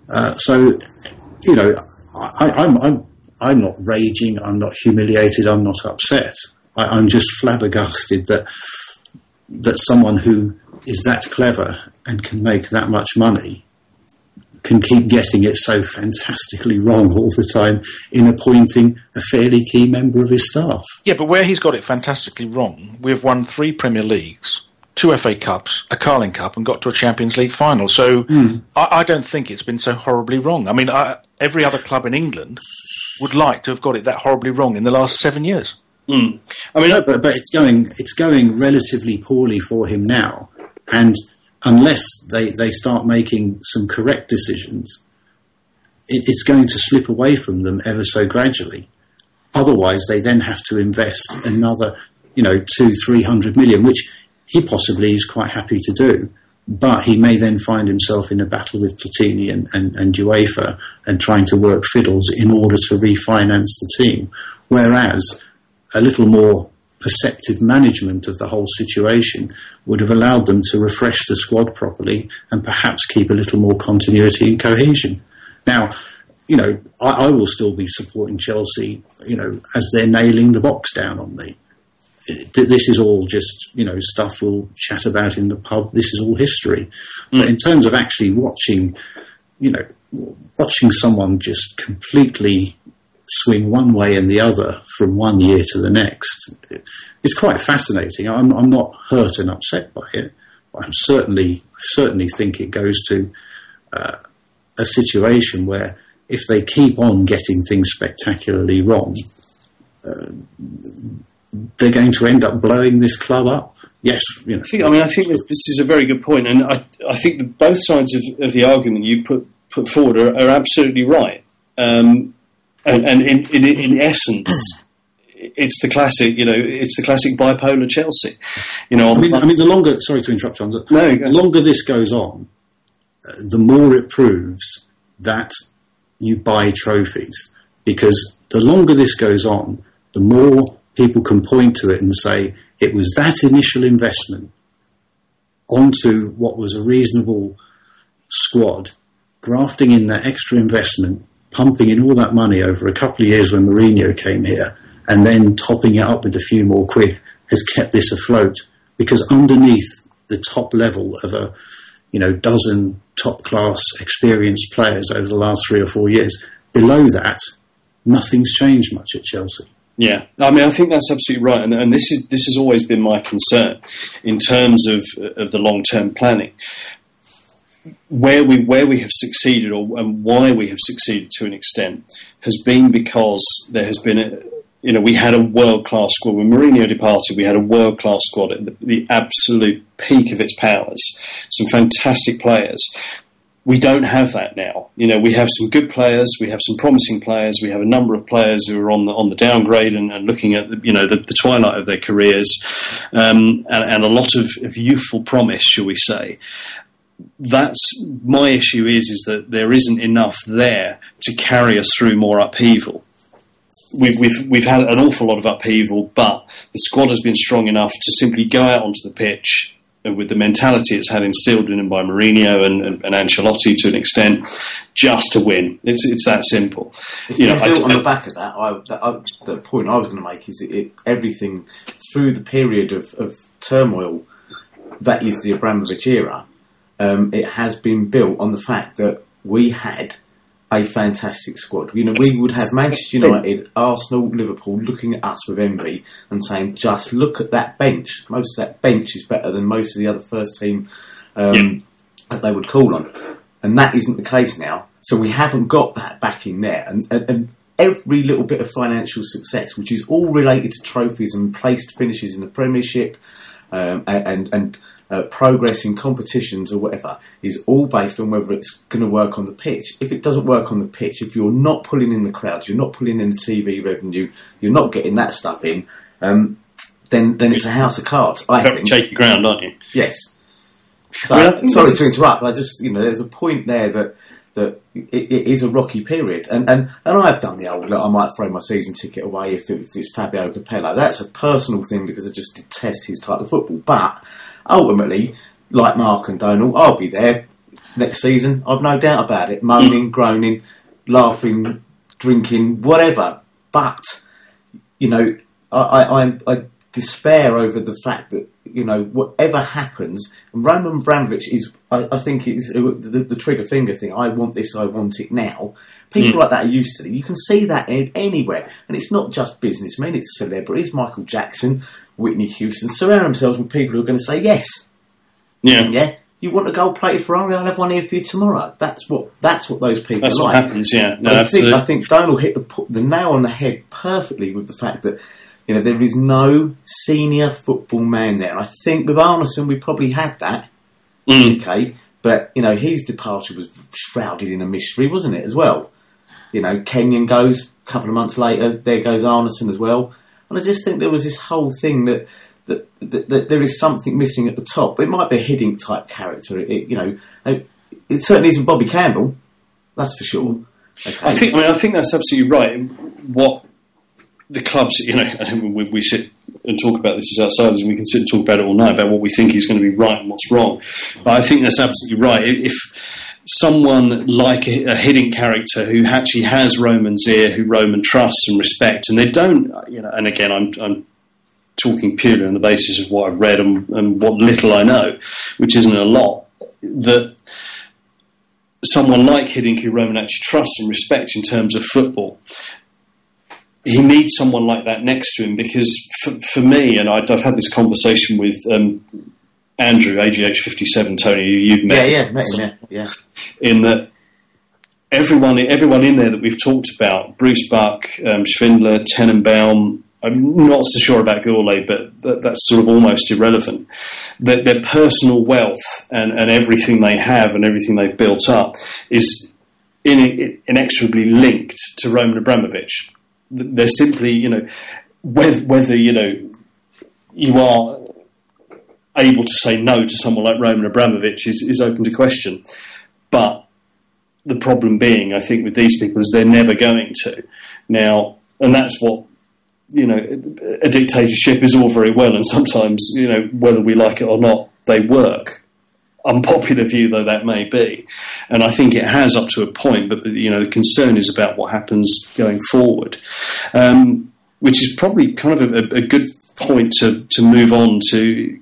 Uh, so, you know, I, I'm, I'm I'm not raging. I'm not humiliated. I'm not upset. I, I'm just flabbergasted that that someone who is that clever and can make that much money can keep getting it so fantastically wrong all the time in appointing a fairly key member of his staff. Yeah, but where he's got it fantastically wrong, we've won three Premier Leagues, two FA Cups, a Carling Cup, and got to a Champions League final. So hmm. I, I don't think it's been so horribly wrong. I mean, I, every other club in England would like to have got it that horribly wrong in the last seven years. Hmm. I mean, No, but, but it's going it's going relatively poorly for him now, and unless they, they start making some correct decisions, it, it's going to slip away from them ever so gradually. Otherwise, they then have to invest another, you know, two three hundred million, which he possibly is quite happy to do. but he may then find himself in a battle with Platini and, and, and UEFA and trying to work fiddles in order to refinance the team. Whereas a little more perceptive management of the whole situation would have allowed them to refresh the squad properly and perhaps keep a little more continuity and cohesion. Now, you know, I, I will still be supporting Chelsea, you know, as they're nailing the box down on me this is all just you know stuff we'll chat about in the pub. This is all history. Mm. But in terms of actually watching, you know, watching someone just completely swing one way and the other from one year to the next, it's quite fascinating. I'm, I'm not hurt and upset by it. I'm certainly certainly think it goes to uh, a situation where if they keep on getting things spectacularly wrong. Uh, they're going to end up blowing this club up. Yes, you know. I, think, I mean, I think this is a very good point, and I, I think both sides of, of the argument you put put forward are, are absolutely right. Um, and, and in, in, in essence, it's the classic, you know, it's the classic bipolar Chelsea. You know, I mean, I mean, the longer, sorry to interrupt, John, the no, longer this goes on, uh, the more it proves that you buy trophies. Because the longer this goes on, the more people can point to it and say it was that initial investment onto what was a reasonable squad, grafting in that extra investment, pumping in all that money over a couple of years when Mourinho came here, and then topping it up with a few more quid has kept this afloat. Because underneath the top level of a you know dozen top class experienced players over the last three or four years, below that, nothing's changed much at Chelsea. Yeah, I mean, I think that's absolutely right, and, and this is this has always been my concern in terms of of the long term planning. Where we where we have succeeded, or and why we have succeeded to an extent, has been because there has been a you know, we had a world class squad. When Mourinho departed, we had a world class squad at the, the, absolute peak of its powers. Some fantastic players we don't have that now. You know, we have some good players, we have some promising players, we have a number of players who are on the on the downgrade and, and looking at the, you know the, the twilight of their careers, um, and, and, a lot of, of youthful promise, shall we say. That's my issue is is that there isn't enough there to carry us through more upheaval. We've, we've, we've had an awful lot of upheaval, but the squad has been strong enough to simply go out onto the pitch with the mentality it's had instilled in him by Mourinho and, and, and Ancelotti to an extent, just to win. It's it's that simple. It's you know, built I, on the back of that, I, that I, the point I was going to make is it, it, everything through the period of, of turmoil that is the Abramovich era. Um, it has been built on the fact that we had a fantastic squad. You know, we would have Manchester United, Arsenal, Liverpool looking at us with envy and saying, "Just look at that bench. Most of that bench is better than most of the other first team um, yeah. that they would call on." And that isn't the case now. So we haven't got that back in there, and, and, and every little bit of financial success, which is all related to trophies and placed finishes in the Premiership, um, and, and, and uh, progress in competitions or whatever is all based on whether it's going to work on the pitch. If it doesn't work on the pitch, if you're not pulling in the crowds, you're not pulling in the TV revenue, you're not getting that stuff in, um, then then it's a house of cards. I think. shaky ground, aren't you? Yes. So, well, sorry to interrupt. I just you know there's a point there that that it, it is a rocky period, and and and I've done the old. Look, I might throw my season ticket away if, it, if it's Fabio Capello. That's a personal thing because I just detest his type of football, but ultimately, like Mark and Donal, I'll be there next season. I've no doubt about it. Moaning, mm. groaning, laughing, drinking, whatever. But you know, I, I, I despair over the fact that you know whatever happens. And Roman Abramovich is, I, I think, is the, the, trigger finger thing. I want this. I want it now. People mm. like that are used to it. You can see that in, anywhere, and it's not just businessmen; it's celebrities. Michael Jackson, Whitney Houston, surround themselves with people who are going to say yes. Yeah. Yeah. You want a gold plated Ferrari? I'll have one here for you tomorrow. That's what that's what those people that's like. what happens. Yeah, no, I think I think Donal hit the, the nail on the head perfectly with the fact that you know there is no senior football man there. And I think with Arnesen we probably had that. Mm. Okay, but you know his departure was shrouded in a mystery, wasn't it? As well. You know, Kenyon goes a couple of months later. There goes Arnesen as well. And I just think there was this whole thing that, that, that, that there is something missing at the top. It might be a Hiddink type character. It, you know, it, it certainly isn't Bobby Campbell. That's for sure. Okay. I think. I mean, I think that's absolutely right. What the clubs, you know, we, we sit and talk about this as outsiders, and we can sit and talk about it all night about what we think is going to be right and what's wrong. But I think that's absolutely right. If someone like a, a Hiddink character who actually has Roman's ear, who Roman trusts and respects, and they don't, you know, and again, I'm, I'm talking purely on the basis of what I've read and, and what little I know, which isn't a lot, that someone like Hiddink who Roman actually trusts and respects in terms of football, he needs someone like that next to him because for, for me, and I, have had this conversation with um, Andrew, AGH57, Tony, you've met. Yeah, yeah, met him, yeah, yeah. In that everyone, everyone in there that we've talked about, Bruce Buck, um, Shvidler, Tenenbaum, I'm not so sure about Gourlay, but that, that's sort of almost irrelevant. That their personal wealth and, and everything they have and everything they've built up is in, inexorably linked to Roman Abramovich. They're simply, you know, whether, whether you know you are able to say no to someone like Roman Abramovich is, is open to question. But the problem being, I think, with these people is they're never going to. Now, and that's what you know, a dictatorship is all very well, and sometimes, you know, whether we like it or not, they work. Unpopular view though that may be, and I think it has up to a point. But you know, the concern is about what happens going forward, um, which is probably kind of a, a good point to to move on to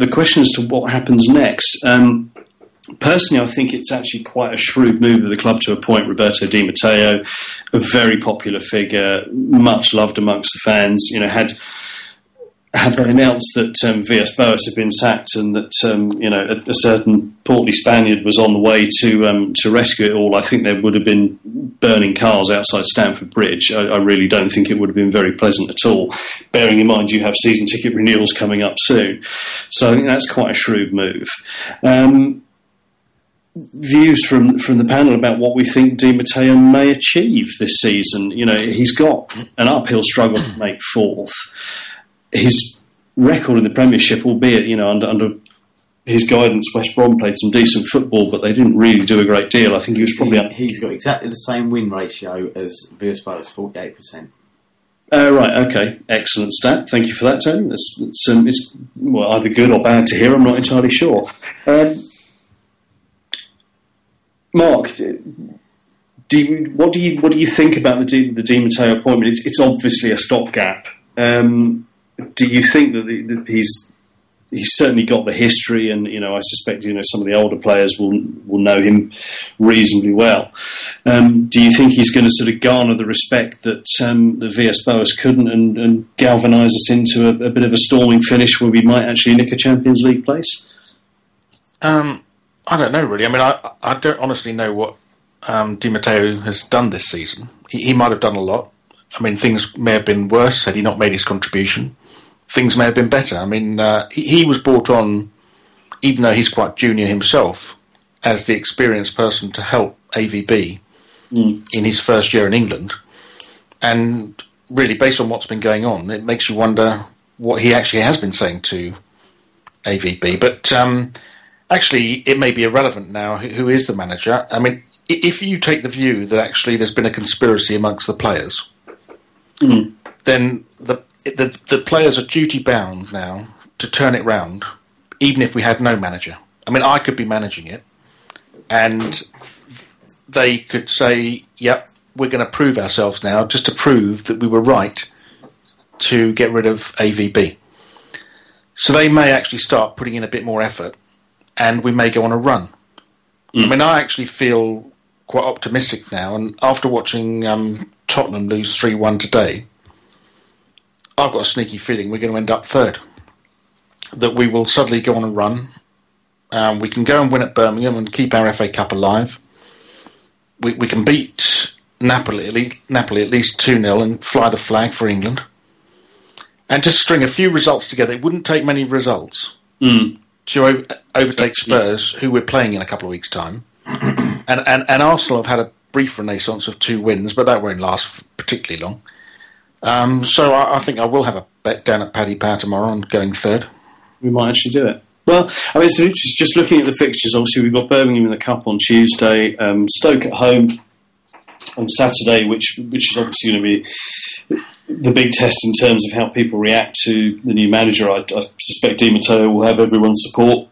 the question as to what happens next. Um, personally, I think it's actually quite a shrewd move of the club to appoint Roberto Di Matteo, a very popular figure, much loved amongst the fans. You know, had had they announced that um, Villas-Boas had been sacked and that um, you know a, a, certain portly Spaniard was on the way to um, to rescue it all, I think there would have been burning cars outside Stamford Bridge. I, I, really don't think it would have been very pleasant at all. Bearing in mind you have season ticket renewals coming up soon, so I think that's quite a shrewd move. Um, views from from the panel about what we think Di Matteo may achieve this season. You know, he's got an uphill struggle to make fourth. His record in the Premiership, albeit you know under under his guidance, West Brom played some decent football, but they didn't really do a great deal. I think he was probably he, has got exactly the same win ratio as Villas-Boas, forty eight percent. Uh, right, okay, excellent stat. Thank you for that, Tony. It's, it's, um, it's well, either good or bad to hear. I'm not entirely sure. Um, Mark, do you, what do you what do you think about the Di, the Di Matteo appointment? It's, it's obviously a stopgap. Um, do you think that, the, he's he's certainly got the history, and you know I suspect you know some of the older players will will know him reasonably well. Um, do you think he's going to sort of garner the respect that um, the Villas-Boas couldn't, and, and galvanise us into a, a, bit of a storming finish where we might actually nick a Champions League place? Um, I don't know really. I mean, I I don't honestly know what um, Di Matteo has done this season. He, he might have done a lot. I mean, things may have been worse had he not made his contribution. Things may have been better. I mean, uh, he, was brought on, even though he's quite junior himself, as the experienced person to help AVB mm. in his first year in England. And really, based on what's been going on, it makes you wonder what he actually has been saying to AVB. But um, actually, it may be irrelevant now who is the manager. I mean, if you take the view that actually there's been a conspiracy amongst the players, mm. then the, the the players are duty bound now to turn it round, even if we had no manager. I mean, I could be managing it, and they could say, "Yep, we're going to prove ourselves now, just to prove that we were right to get rid of AVB." So they may actually start putting in a bit more effort and we may go on a run. Mm. I mean, I actually feel quite optimistic now, and after watching um, Tottenham lose 3 1 today, I've got a sneaky feeling we're going to end up third. That we will suddenly go on a run. Um, we can go and win at Birmingham and keep our FA Cup alive. We, we can beat Napoli at, least, Napoli at least 2 0 and fly the flag for England. And just string a few results together. It wouldn't take many results. Mm to overtake Spurs, who we're playing in a couple of weeks' time. and, and, and Arsenal have had a brief renaissance of two wins, but that won't last particularly long. Um, so I, I think I will have a bet down at Paddy Power tomorrow on going third. we might actually do it. Well, I mean, just looking at the fixtures, obviously we've got Birmingham in the Cup on Tuesday, um, Stoke at home on Saturday, which which is obviously going to be the big test in terms of how people react to the new manager. I, I suspect Di Matteo will have everyone's support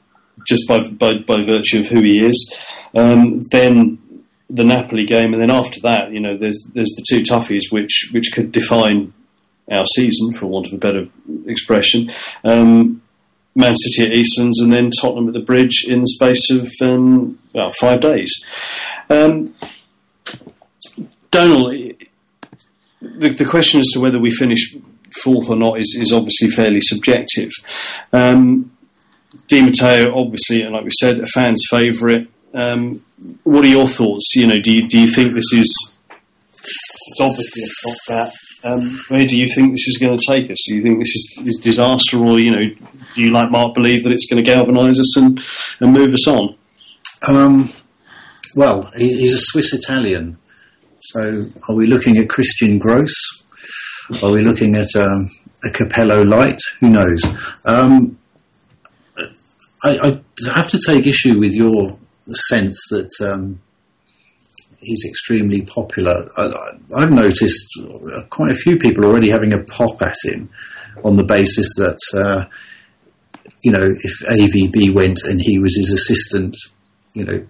just by by, by virtue of who he is. Um, then the Napoli game, and then after that, you know, there's there's the two toughies which which could define our season, for want of a better expression. Um, Man City at Eastlands, and then Tottenham at the Bridge in the space of um, five days. Um, Donal, the, the question as to whether we finish fourth or not is, is obviously fairly subjective. Um, Di Matteo, obviously, and like we said, a fan's favourite. Um, what are your thoughts? You know, do you, do you think this is it's obviously top bat? Um, where do you think this is going to take us? Do you think this is, is disaster, or you know, do you like Mark believe that it's going to galvanise us and, and move us on? Um, well, he's a Swiss Italian. So are we looking at Christian Gross? Are we looking at um, a Capello Light? Who knows? Um, I, I have to take issue with your sense that um, he's extremely popular. I, I've noticed quite a few people already having a pop at him on the basis that, uh, you know, if AVB went and he was his assistant, you know,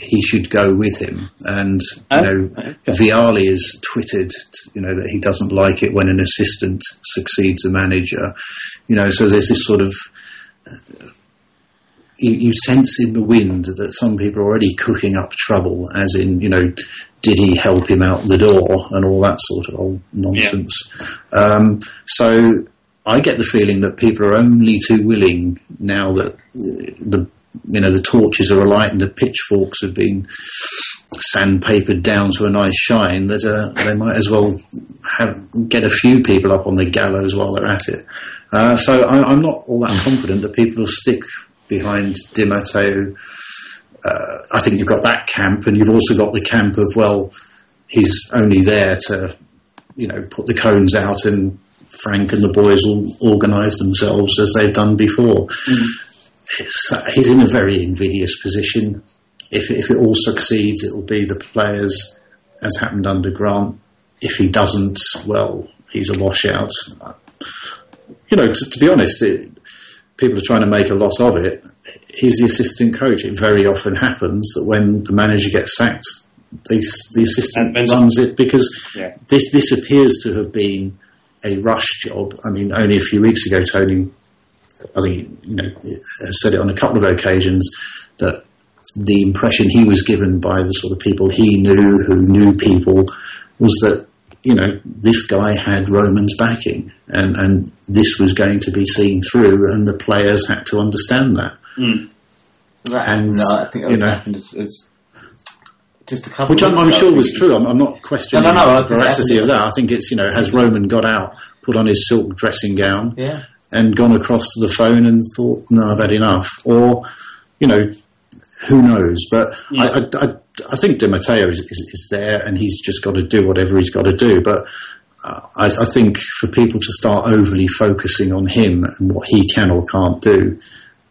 he should go with him. And, you Oh, know, okay. Vialli has twittered, you know, that he doesn't like it when an assistant succeeds a manager. You know, so there's this sort of you, you sense in the wind that some people are already cooking up trouble, as in, you know, did he help him out the door and all that sort of old nonsense. Um, so I get the feeling that people are only too willing now that the you know the torches are alight and the pitchforks have been sandpapered down to a nice shine that uh, they might as well have get a few people up on the gallows while they're at it. Uh, so I, I'm not all that confident that people will stick behind Di Matteo. Uh, I think you've got that camp, and you've also got the camp of well, he's only there to you know put the cones out, and Frank and the boys will organise themselves as they've done before. It's- he's in a very invidious position. If if it all succeeds, it will be the players, as happened under Grant. If he doesn't, well, he's a washout. You know, to, to be honest, it, people are trying to make a lot of it. He's the assistant coach. It very often happens that when the manager gets sacked, the, the assistant And- and- runs it because Yeah. this this appears to have been a rush job. I mean, only a few weeks ago, Tony, I think you know, said it on a couple of occasions that the impression he was given by the sort of people he knew who knew people was that you know this guy had Roman's backing and and this was going to be seen through and the players had to understand that hmm. That, And, no, I think that you was know- happened as, as just a couple. which of I'm, I'm sure was true I'm, I'm not questioning No, no, no, the veracity of that I think it's you know has Roman got out put on his silk dressing gown Yeah, and gone across to the phone and thought, no, I've had enough. Or, you know, who knows? But hmm. I, I, I, I think Di Matteo is, is, is there and he's just got to do whatever he's got to do. But uh, I, I think for people to start overly focusing on him and what he can or can't do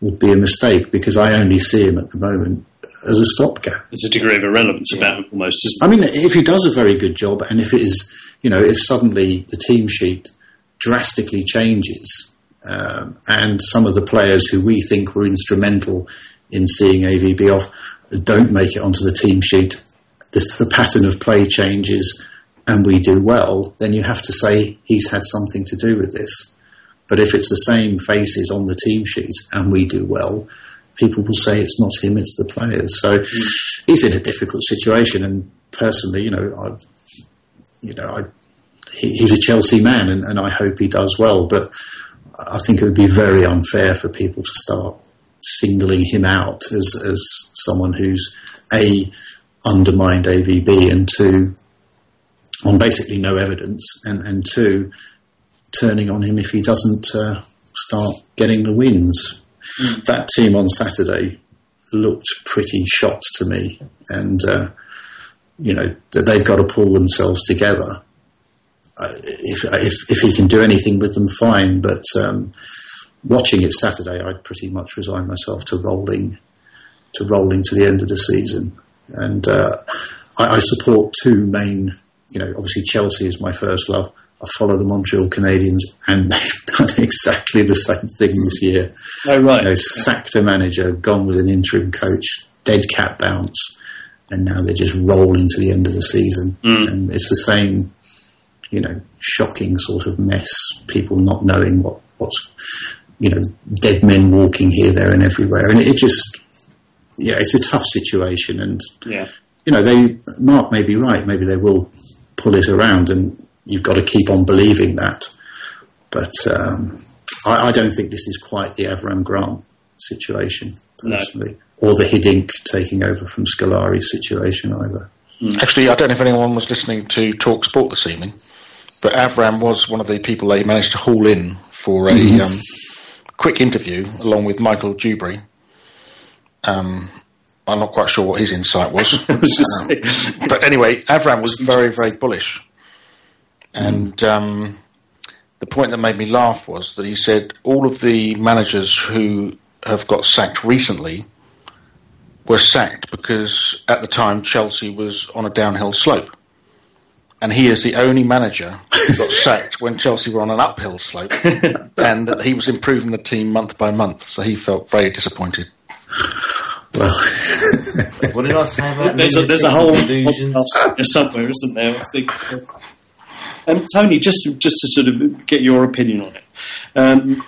would be a mistake because I only see him at the moment as a stopgap. There's a degree of irrelevance about him almost. I mean, if he does a very good job, and if it is, you know, if suddenly the team sheet drastically changes, um, and some of the players who we think were instrumental in seeing AVB off don't make it onto the team sheet, the, the pattern of play changes, and we do well, then you have to say he's had something to do with this. But if it's the same faces on the team sheet and we do well, people will say it's not him, it's the players. So he's in a difficult situation. And personally, you know, I've, you know, I, he, he's a Chelsea man, and, and I hope he does well. But I think it would be very unfair for people to start singling him out as as someone who's a undermined AVB and two on basically no evidence, and and two turning on him if he doesn't uh, start getting the wins. That team on Saturday looked pretty shot to me, and uh, you know that they've got to pull themselves together. uh, if, if if he can do anything with them, fine. But um, watching it Saturday, I'd pretty much resigned myself to rolling to rolling to the end of the season. And uh, I, I support two main. You know, obviously Chelsea is my first love. I follow the Montreal Canadiens, and they've done exactly the same thing this year. Oh, right. You know, sacked a manager, gone with an interim coach, dead cat bounce, and now they're just rolling to the end of the season. And it's the same, you know, shocking sort of mess. People not knowing what what's, you know, dead men walking here, there, and everywhere, and it just, yeah, it's a tough situation. And Yeah. you know, they Mark may be right. Maybe they will pull it around, and you've got to keep on believing that. But um, I, I don't think this is quite the Avram Grant situation, No. personally, or the Hiddink taking over from Scolari's situation either. Actually, I don't know if anyone was listening to Talk Sport this evening, but Avram was one of the people they managed to haul in for a um, quick interview along with Michael Duberry. Um, I'm not quite sure what his insight was. Was saying. but anyway, Avram was very, very bullish. And um, the point that made me laugh was that he said all of the managers who have got sacked recently were sacked because at the time Chelsea was on a downhill slope. And he is the only manager who got sacked when Chelsea were on an uphill slope, and that he was improving the team month by month. So he felt very disappointed. Well, What did I say about there's a, there's a lunatics whole and delusions? somewhere, isn't there? I think. Um, Tony, just to, just to sort of get your opinion on it. Um,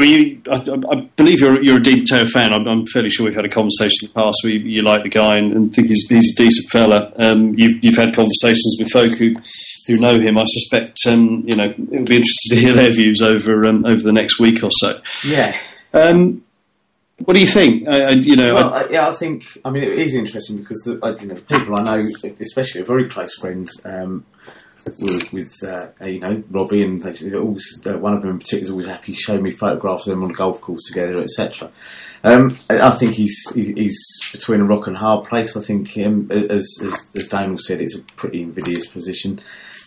I mean, you, I, I believe you're you're a deep toe fan. I'm, I'm fairly sure we've had a conversation in the past where you, you like the guy and, and think he's, he's a decent fella. Um, you've you've had conversations with folk who who know him. I suspect um, you know it'll be interesting to hear their views over um, over the next week or so. Yeah. Um, what do you think? I, I, you know, Well, I, yeah, I think. I mean, it is interesting because the, you know, people I know, especially are very close friends um, with, with uh, you know Robbie, and they, always, uh, one of them in particular is always happy to show me photographs of them on the golf course together, etc. Um, I think he's he's between a rock and a hard place. I think, um, as, as as Daniel said, it's a pretty invidious position.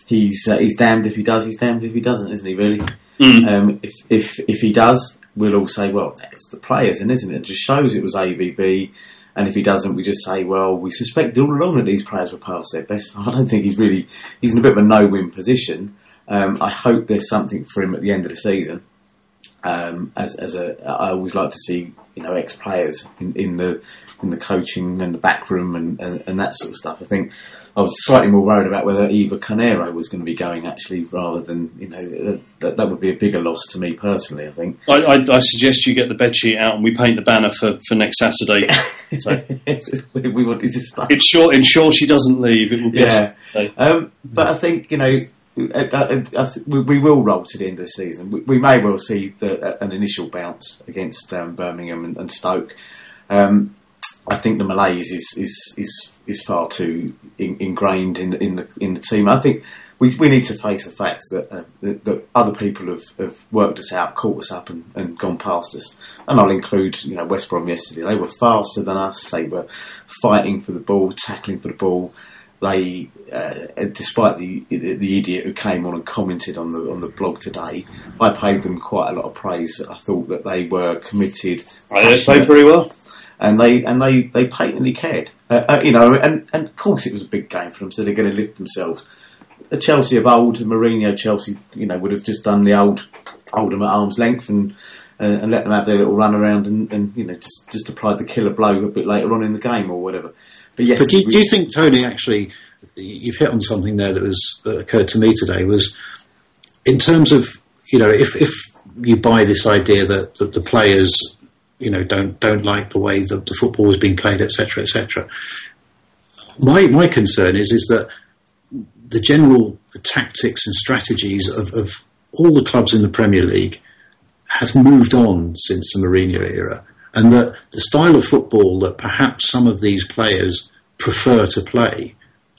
He's uh, he's damned if he does, he's damned if he doesn't, isn't he? Really? Um, if if if he does, we'll all say, well, it's the players, and isn't it? It just shows it was AVB. And if he doesn't, we just say, well, we suspected all along that these players were past their best. I don't think he's really he's in a bit of a no-win position. Um, I hope there's something for him at the end of the season. Um, as as a, I always like to see you know ex players in, in the in the coaching and the back room and, and, and that sort of stuff. I think I was slightly more worried about whether Eva Carneiro was going to be going actually, rather than you know that, that would be a bigger loss to me personally. I think. I, I, I suggest you get the bed sheet out and we paint the banner for, for next Saturday. So, we, we wanted to start. ensure, ensure she doesn't leave. It will be Yeah. Um, but I think you know. We, we will roll to the end of the season. We, we may well see the, an initial bounce against um, Birmingham and, and Stoke. Um, I think the malaise is is is, is far too in, ingrained in in the in the team. I think we, we need to face the facts that, uh, that that other people have, have worked us out, caught us up, and, and gone past us. And I'll include you know West Brom yesterday. They were faster than us. They were fighting for the ball, tackling for the ball. They, uh, despite the the idiot who came on and commented on the on the blog today, I paid them quite a lot of praise. I thought that they were committed, they played very well. And they and they they patently cared. Uh, uh, you know, and and of course it was a big game for them, so they're going to lift themselves. The Chelsea of old, Mourinho Chelsea, you know, would have just done the old, hold them at arm's length and uh, and let them have their little run around and, and you know just just applied the killer blow a bit later on in the game or whatever. But yes, But do, you- we- do you think, Tony, actually, you've hit on something there that was that occurred to me today was in terms of you know if if you buy this idea that, that the players you know don't don't like the way that the football is being played, etc., etc. My my concern is is that the general tactics and strategies of, of all the clubs in the Premier League has moved on since the Mourinho era, and that the style of football that perhaps some of these players prefer to play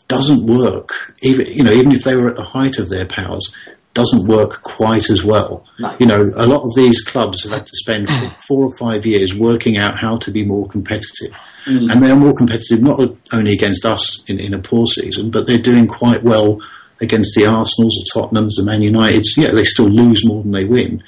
doesn't work. Even you know, even if they were at the height of their powers, doesn't work quite as well. No. You know, a lot of these clubs have had to spend mm. four or five years working out how to be more competitive. Mm. And they are more competitive not only against us in, in a poor season, but they're doing quite well against the Arsenals, the Tottenhams, the Man Uniteds. Yeah, they still lose more than they win,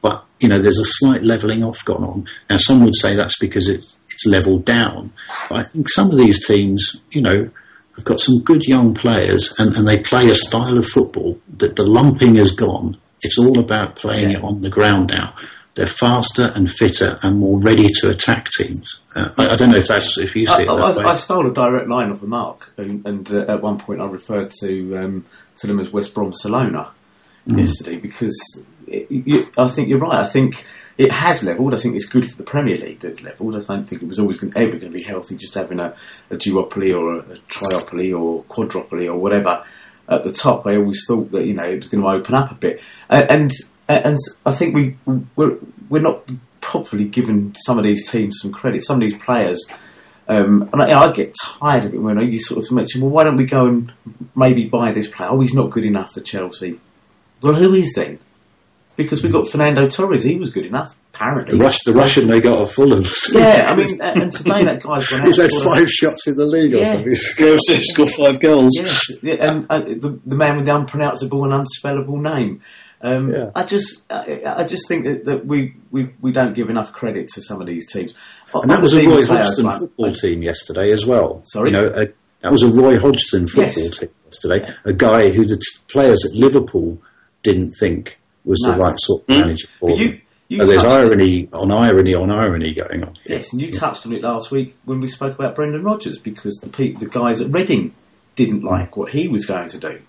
but you know there's a slight levelling off gone on. Now some would say that's because it's it's levelled down, but I think some of these teams, you know, have got some good young players and, and they play a style of football that the lumping has gone. It's all about playing Yeah. it on the ground now. They're faster and fitter and more ready to attack teams. Uh, I, I don't know if that's if you see I, I. I stole a direct line off of Mark, and, and uh, at one point I referred to um, to them as West Brom Salona Mm. yesterday because it, you, I think you're right. I think it has levelled. I think it's good for the Premier League that it's levelled. I don't think it was always gonna, ever going to be healthy just having a, a duopoly or a, a triopoly or quadropoly or whatever at the top. I always thought that you know it was going to open up a bit, and and, and I think we we're, we're not properly giving some of these teams some credit. Some of these players. Um, and I, I get tired of it when you sort of mention, well, why don't we go and maybe buy this player? Oh, he's not good enough for Chelsea. Well, who is then? Because we got Fernando Torres. He was good enough, apparently. the, Rush, the Russian they got of Fulham. Yeah, I mean, and and today that guy's gone out. He's had five shots in the league or Yeah. something. Girls scored five goals. Yes, yeah, and uh, the, the man with the unpronounceable and unspellable name. Um, Yeah. I just, I, I just think that, that we, we, we don't give enough credit to some of these teams. And that was a Roy Hodgson like- football team yesterday as well. Sorry? You know, a, that was a Roy Hodgson football Yes. team yesterday. A guy who the t- players at Liverpool didn't think was the right sort of hmm? manager for you- them. you so there's irony on irony on irony going on. Yes, and you touched on it last week when we spoke about Brendan Rodgers because the pe- the guys at Reading didn't like what he was going to do,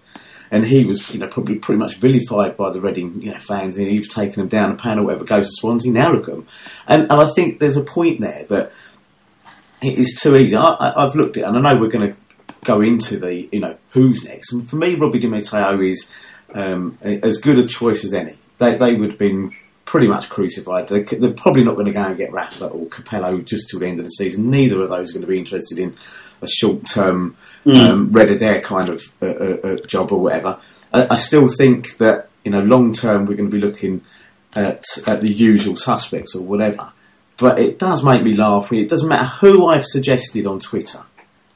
and he was you know probably pretty much vilified by the Reading you know, fans, and he was taking them down a pan or whatever. Goes to Swansea now, look at them, and, and I think there's a point there that it is too easy. I, I've looked at, it, and I know we're going to go into the you know who's next, and for me, Robbie Di Matteo is um, as good a choice as any. They they would have been pretty much crucified. They, they're probably not going to go and get Rafa or Capello just till the end of the season. Neither of those are going to be interested in a short term um, red Adair kind of uh, uh, uh, job or whatever. I, I still think that you know long term we're going to be looking at at the usual suspects or whatever. But it does make me laugh. When it doesn't matter who I've suggested on Twitter.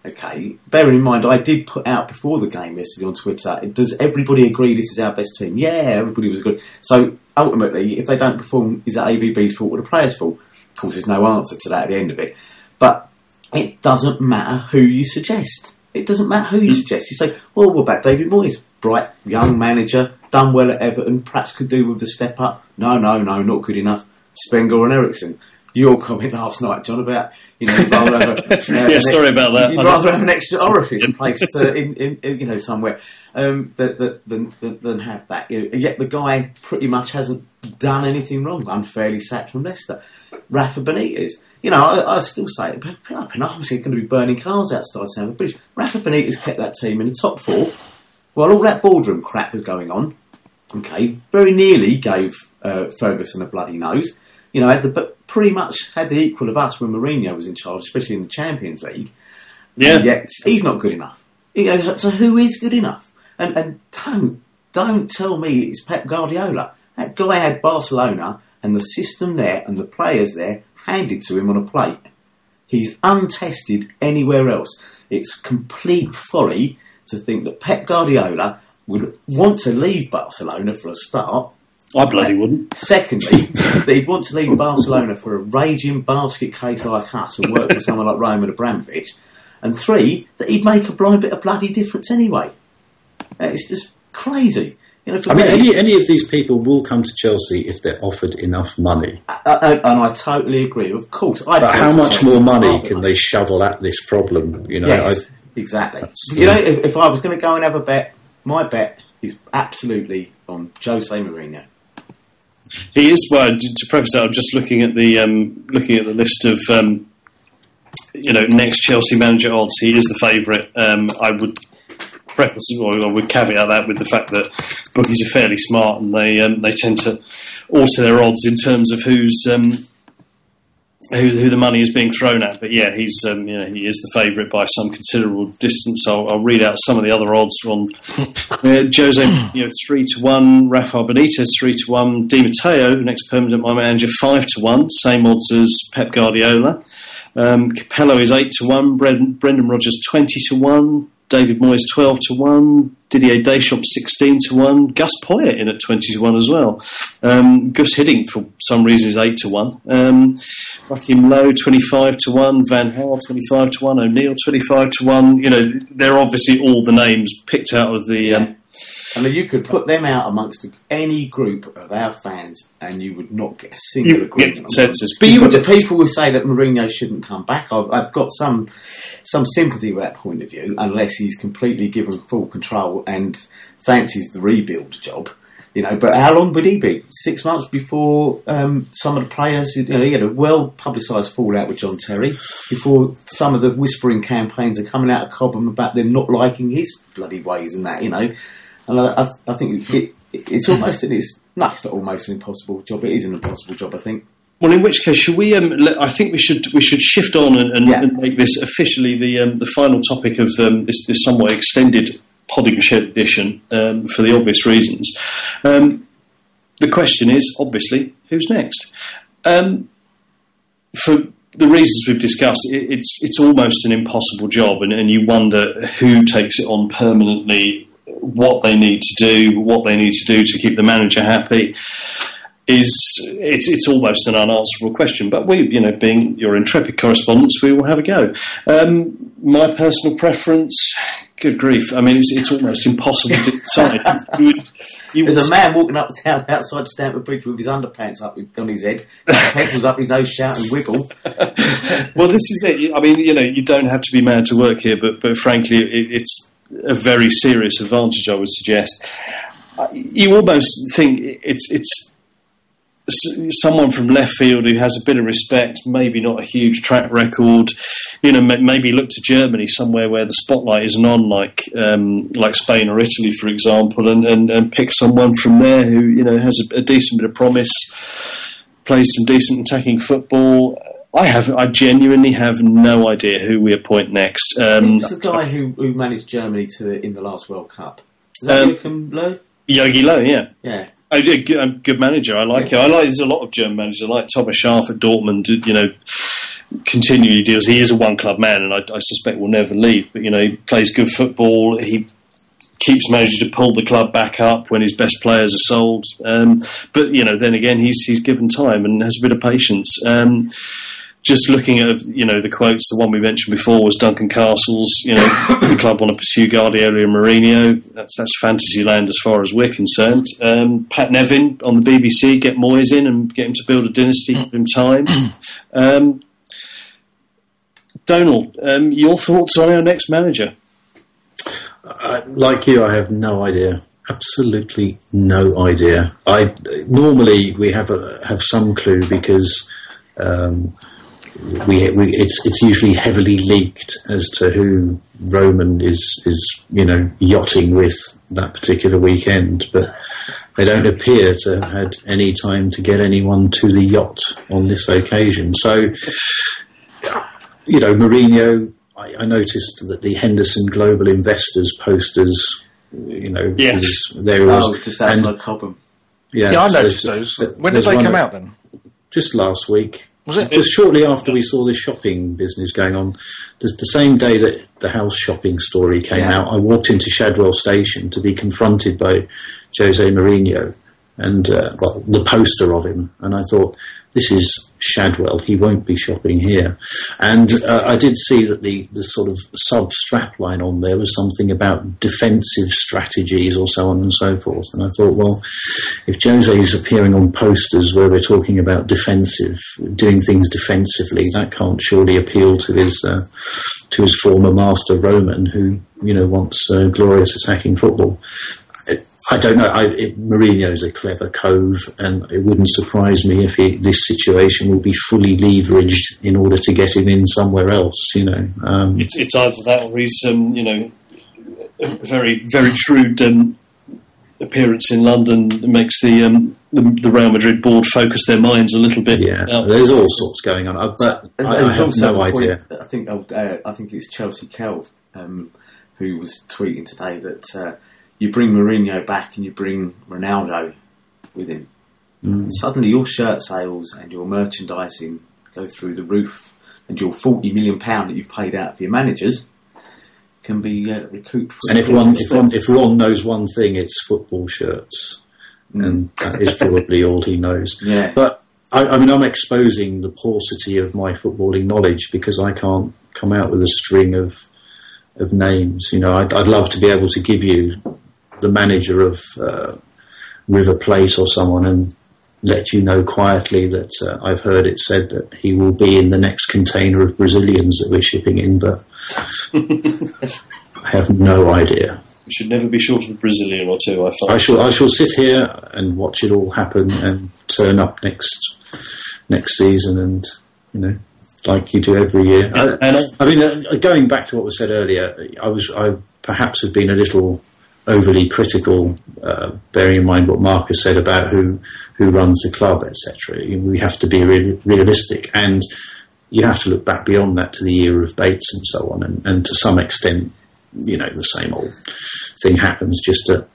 Okay, bearing in mind, I did put out before the game yesterday on Twitter. Does everybody agree this is our best team? Yeah, everybody was good. So ultimately, if they don't perform, is that ABB's fault or the players' fault? Of course, there's no answer to that at the end of it. But it doesn't matter who you suggest. It doesn't matter who you hmm. suggest. You say, well, what about David Moyes? Bright, young manager, done well at Everton, perhaps could do with a step up. No, no, no, not good enough. Sven-Göran Eriksson. Your comment last night, John, about you know, you'd rather have a, uh, Yeah, an- sorry about that. You'd rather have an extra orifice placed uh, in, in, in, you know, somewhere um, that, that, than, than, than have that. You know, yet the guy pretty much hasn't done anything wrong. Unfairly sacked from Leicester. Rafa Benitez. You know, I, I still say it. Put up and I'm going to be burning cars outside Stamford Bridge. Rafa Benitez kept that team in the top four while all that boardroom crap was going on. Okay, very nearly gave uh, Ferguson a bloody nose. You know, had the, but pretty much had the equal of us when Mourinho was in charge, especially in the Champions League. Yeah. And yet he's not good enough. You know, so who is good enough? And and don't don't tell me it's Pep Guardiola. That guy had Barcelona and the system there and the players there handed to him on a plate. He's untested anywhere else. It's complete folly to think that Pep Guardiola would want to leave Barcelona for a start. I bloody wouldn't. Secondly, that he'd want to leave Barcelona for a raging basket case like us and work for someone like Roman Abramovich. And three, that he'd make a blind bit of bloody difference anyway. Uh, It's just crazy. You know, I mean, any, any of these people will come to Chelsea if they're offered enough money. I- I- and I totally agree. Of course, I'd But how much Chelsea more money half the can they shovel at this problem? You know, Yes, I, exactly. You the- know, if, if I was going to go and have a bet, my bet is absolutely on Jose Mourinho. He is. Well, to preface that, I'm just looking at the um, looking at the list of um, you know next Chelsea manager odds. He is the favourite. Um, I would preface or I would caveat that with the fact that bookies are fairly smart and they um, they tend to alter their odds in terms of who's um, who, who the money is being thrown at. But yeah, he's um, you know he is the favourite by some considerable distance. I'll, I'll read out some of the other odds on uh, Jose, you know, three to one. Rafael Benitez three to one. Di Matteo, next permanent my manager, five to one. Same odds as Pep Guardiola. Um, Capello is eight to one. Brendan, Brendan Rodgers twenty to one. David Moyes 12 to 1, Didier Deschamps 16 to 1, Gus Poyet in at 20 to 1 as well. Um, Guus Hiddink, for some reason, is 8 to 1. Um, Joachim Low 25 to 1, Van Gaal 25 to 1, O'Neill 25 to 1. You know, they're obviously all the names picked out of the. Um, I mean, you could put them out amongst any group of our fans, and you would not get a single you agreement. on consensus. But you But the would, people who say that Mourinho shouldn't come back, I've, I've got some some sympathy with that point of view, unless he's completely given full control and fancies the rebuild job. You know, but how long would he be? Six months before um, some of the players, you know, he had a well publicised fallout with John Terry. Before some of the whispering campaigns are coming out of Cobham about them not liking his bloody ways and that, you know. And I, I, I think it, it, it's almost it is no, it's not almost an impossible job. It is an impossible job, I think. Well, in which case, should we? Um, let, I think we should we should shift on and, and, Yeah. and make this officially the um, the final topic of um, this, this somewhat extended podding shed edition um, for the obvious reasons. Um, the question is obviously who's next. Um, for the reasons we've discussed, it, it's it's almost an impossible job, and, and you wonder who takes it on permanently, what they need to do, what they need to do to keep the manager happy is it's it's almost an unanswerable question. But we, you know, being your intrepid correspondents, we will have a go. Um, my personal preference, good grief! I mean, it's it's almost impossible to decide. you would, you would There's a man walking up down outside Stamford Bridge with his underpants up on his head, pencils up his nose, shouting "wiggle." well, this is it. I mean, you know, you don't have to be mad to work here, but but frankly, it, it's a very serious advantage. I would suggest. Uh, You almost think it's it's someone from left field who has a bit of respect, maybe not a huge track record. You know, maybe look to Germany somewhere where the spotlight isn't on, like um, like Spain or Italy, for example, and, and, and pick someone from there who you know has a, a decent bit of promise, plays some decent attacking football. I have, I genuinely have no idea who we appoint next. Um, Who's the guy who, who managed Germany to in the last World Cup? Is that Um, Joachim Low? Yogi Low, yeah. Yeah. Oh, yeah, good, um, good manager. I like it. I like. There's a lot of German managers. I like Thomas Schaaf at Dortmund. You know, continually deals. He is a one club man, and I, I suspect will never leave. But you know, he plays good football. He keeps managing to pull the club back up when his best players are sold. Um, but you know, then again, he's he's given time and has a bit of patience. Um, just looking at you know the quotes, the one we mentioned before was Duncan Castle's. You know, the club want to pursue Guardiola and Mourinho. That's that's fantasy land as far as we're concerned. Um, Pat Nevin on the BBC, get Moyes in and get him to build a dynasty. Give him time. Um, Donald, um, your thoughts on our next manager? I, like you, I have no idea. Absolutely no idea. I normally we have a, have some clue because um, we, we it's it's usually heavily leaked as to who Roman is is you know yachting with that particular weekend, but they don't appear to have had any time to get anyone to the yacht on this occasion. So you know, Mourinho, I, I noticed that the Henderson Global Investors posters, you know, Yes. was- there was, Oh, just and- outside Cobham. yes, Yeah, I noticed those. When did they come that- out then? Just last week. Was it? Just shortly after we saw this shopping business going on, the, the same day that the house shopping story came Yeah. out, I walked into Shadwell Station to be confronted by Jose Mourinho and uh, well, the poster of him, and I thought, this is Shadwell. He won't be shopping here. And uh, I did see that the, the sort of sub strap line on there was something about defensive strategies or so on and so forth. And I thought, well, if Jose is appearing on posters where we're talking about defensive, doing things defensively, that can't surely appeal to his uh, to his former master Roman, who you know wants uh, glorious attacking football. I- I don't know. I, it, Mourinho's a clever cove, and it wouldn't surprise me if he, this situation will be fully leveraged in order to get him in somewhere else. You know, um, It's, it's either that or he's, um, you know, a very, very shrewd um, appearance in London that makes the, um, the the Real Madrid board focus their minds a little bit. yeah, out. there's all sorts going on, Uh, but And I, I have no a point- idea. I think oh, uh, I think it's Chelsea Kelv um, who was tweeting today that uh, you bring Mourinho back and you bring Ronaldo with him. And suddenly your shirt sales and your merchandising go through the roof, and your forty million pound that you've paid out for your managers can be uh, recouped. And if one, if one, if Ron knows one thing, it's football shirts, and that is probably all he knows. Yeah. But I, I mean, I'm exposing the paucity of my footballing knowledge because I can't come out with a string of of names. You know, I'd, I'd love to be able to give you the manager of uh, River Plate or someone and let you know quietly that uh, I've heard it said that he will be in the next container of Brazilians that we're shipping in, but I have no idea. We should never be short of a Brazilian or two. I. I shall I shall sit here and watch it all happen and turn up next next season and you know like you do every year. I, I mean, uh, going back to what was said earlier, I was I perhaps have been a little overly critical, uh, bearing in mind what Marcus said about who who runs the club, etc. We have to be real, realistic, and you have to look back beyond that to the era of Bates and so on, and, and to some extent, you know, the same old thing happens, just at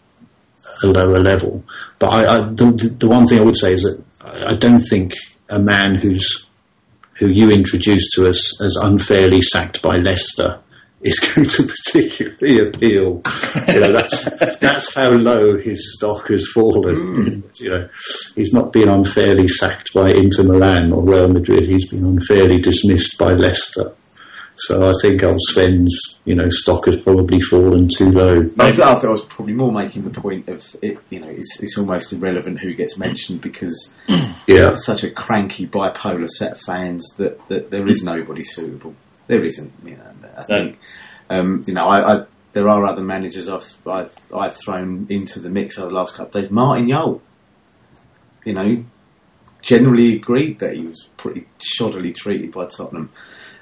a lower level. But I, I the, the one thing I would say is that I don't think a man who's who you introduced to us as unfairly sacked by Leicester is going to particularly appeal. You know, that's that's how low his stock has fallen. Hmm. You know, he's not been unfairly sacked by Inter Milan or Real Madrid. He's been unfairly dismissed by Leicester. So I think old Sven's, you know, stock has probably fallen too low. I, was- I thought I was probably more making the point of it. You know, it's it's almost irrelevant who gets mentioned because Yeah, such a cranky bipolar set of fans that, that there is nobody suitable. There isn't. You know, I think. Um, you know, I, I there are other managers I've, I've I've thrown into the mix over the last couple of days. Martin Jol. You know, generally agreed that he was pretty shoddily treated by Tottenham.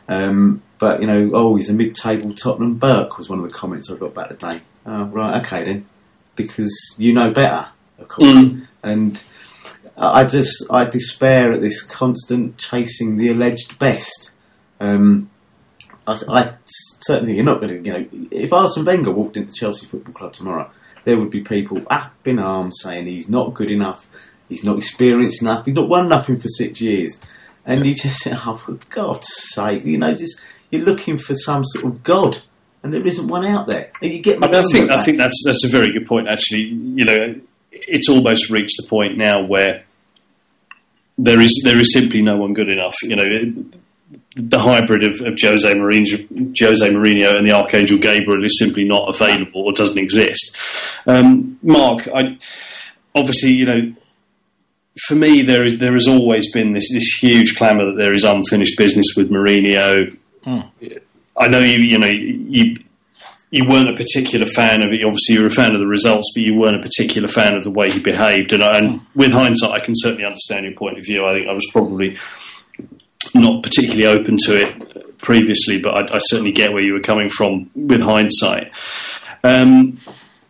Um, but you know, oh, he's a mid-table Tottenham Burke was one of the comments I got back today. Oh, right, okay then, because you know better, of course. Mm. And I I just I despair at this constant chasing the alleged best. Um, I, I certainly you're not going to you know if Arsene Wenger walked into Chelsea Football Club tomorrow, there would be people up in arms saying he's not good enough, he's not experienced enough, he's not won nothing for six years, and you just say, oh for God's sake, you know, just you're looking for some sort of god, and there isn't one out there. And you get I, mean, I think I think that's that's a very good point. Actually, you know, it's almost reached the point now where there is there is simply no one good enough. You know, the hybrid of, of Jose Mourinho, Jose Mourinho and the Archangel Gabriel is simply not available or doesn't exist. Um, Mark, I, obviously, you know, for me, there is there has always been this this huge clamour that there is unfinished business with Mourinho. I know you, you know, you you weren't a particular fan of it. Obviously, you were a fan of the results, but you weren't a particular fan of the way he behaved. And, I- and with hindsight, I can certainly understand your point of view. I think I was probably not particularly open to it previously, but I, I certainly get where you were coming from with hindsight. Um,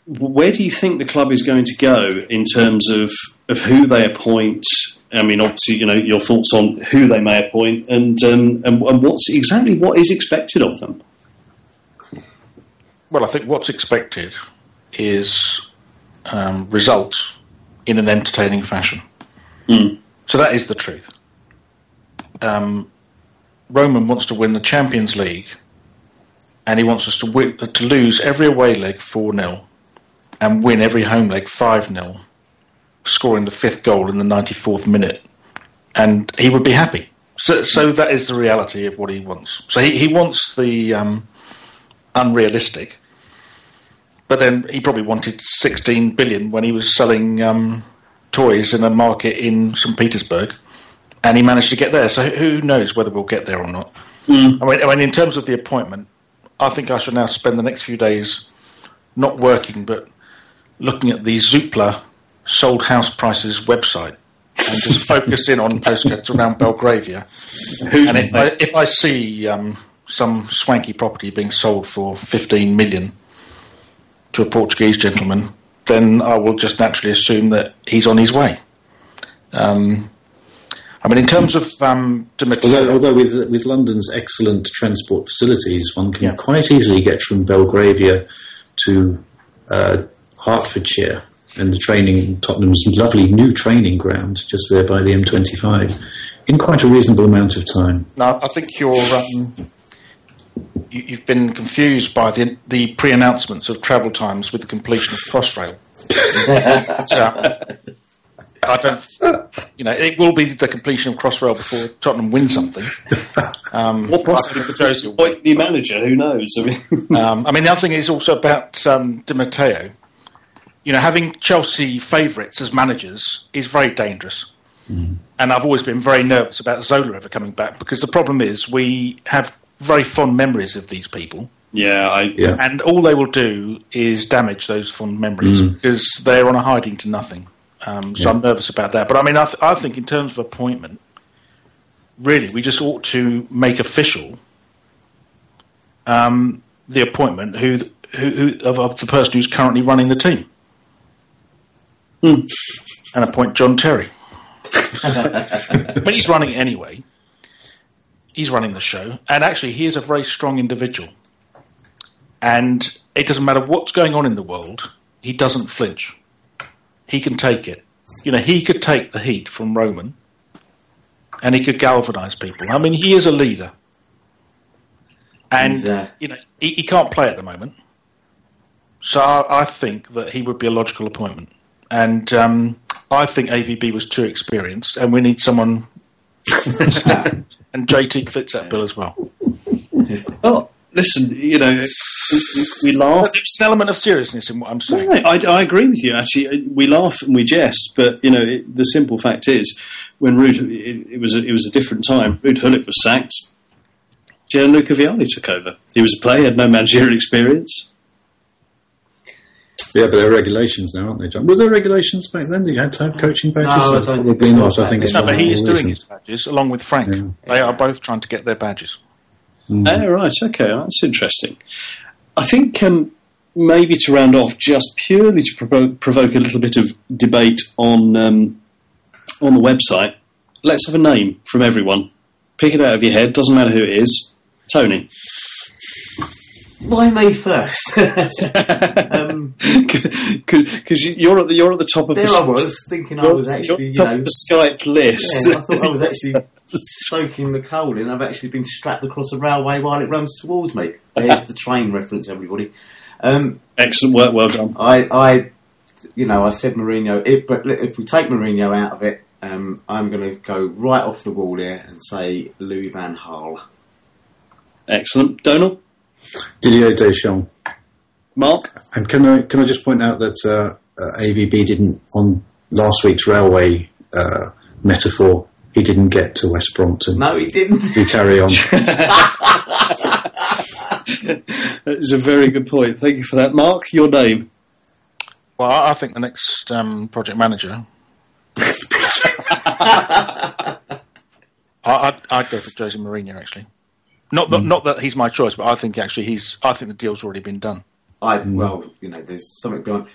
where do you think the club is going to go in terms of, of who they appoint? I mean, obviously, you know your thoughts on who they may appoint and um, and, and what's exactly what is expected of them. Well, I think what's expected is um, results in an entertaining fashion. Mm. So that is the truth. Um, Roman wants to win the Champions League, and he wants us to win, to lose every away leg four 0 and win every home leg five 0 scoring the fifth goal in the ninety fourth minute, and he would be happy. So, so that is the reality of what he wants. So he, he wants the um, unrealistic, but then he probably wanted 16 billion when he was selling um, toys in a market in St. Petersburg, and he managed to get there. So who knows whether we'll get there or not? I mean, I mean, in terms of the appointment, I think I shall now spend the next few days not working, but looking at the Zoopla sold house prices website and just focus in on postcodes around Belgravia. And if I, if I see um, some swanky property being sold for 15 million to a Portuguese gentleman, then I will just naturally assume that he's on his way. Um, I mean, in terms of um, Dimitri- Although, although with with London's excellent transport facilities, one can Yeah. quite easily get from Belgravia to uh, Hertfordshire and the training Tottenham's lovely new training ground just there by the M25 in quite a reasonable amount of time. Now, I think you're um, you, you've been confused by the the pre-announcements of travel times with the completion of Crossrail. so, I don't, you know, it will be the completion of Crossrail before Tottenham win something. Um, Or I possibly think Josie will new manager. Who knows? I mean, um, I mean, the other thing is also about um, Di Matteo. You know, having Chelsea favourites as managers is very dangerous. And I've always been very nervous about Zola ever coming back because the problem is we have very fond memories of these people. yeah, I, Yeah. And all they will do is damage those fond memories because they're on a hiding to nothing. Um, so I'm nervous about that. But I mean, I, th- I think in terms of appointment, really, we just ought to make official um, the appointment who, who, who of, of the person who's currently running the team, and appoint John Terry. but he's running anyway. He's running the show, and actually, he is a very strong individual. And it doesn't matter what's going on in the world, he doesn't flinch. He can take it. You know, he could take the heat from Roman, and he could galvanise people. I mean, he is a leader, and uh, you know, he, he can't play at the moment. So I, I think that he would be a logical appointment, and um, I think AVB was too experienced, and we need someone. and JT fits that bill as well. well, listen, you know, we, we laugh. But there's an element of seriousness in what I'm saying. Right, I, I agree with you. Actually, we laugh and we jest, but you know, it, the simple fact is, when Ruud, it, it was a, it was a different time. Ruud Gullit was sacked. Gianluca Vialli took over. He was a player, had no managerial experience. Yeah, but there are regulations now, aren't they, John? Were there regulations back then that you had to have coaching badges? No, I don't think Probably there not. I think it's No, but he is doing recent. his badges along with Frank. Yeah. They are both trying to get their badges. Mm. Oh, right, okay, that's interesting. I think um, maybe to round off, just purely to provoke, provoke a little bit of debate on um, on the website, let's have a name from everyone. Pick it out of your head. Doesn't matter who it is. Tony. Why me first? um, Because you're at the you're at the top of there the I was thinking I was actually, you know, the Skype list. yeah, I thought I was actually soaking the cold in. I've actually been strapped across a railway while it runs towards me. There's the train reference, everybody. Um, Excellent work, well done. I, I, you know, I said Mourinho. If, but if we take Mourinho out of it, um, I'm going to go right off the wall here and say Louis Van Gaal. Excellent, Donald, Didier Deschamps. Mark. And can I can I just point out that uh, uh, AVB didn't on last week's railway uh, metaphor. He didn't get to West Brompton. No, he didn't. You carry on. That is a very good point. Thank you for that, Mark. Your name. Well, I I think the next um, project manager. I, I'd, I'd go for Jose Mourinho actually. Not that, not that he's my choice, but I think actually he's. I think the deal's already been done. I well, you know, there's something behind.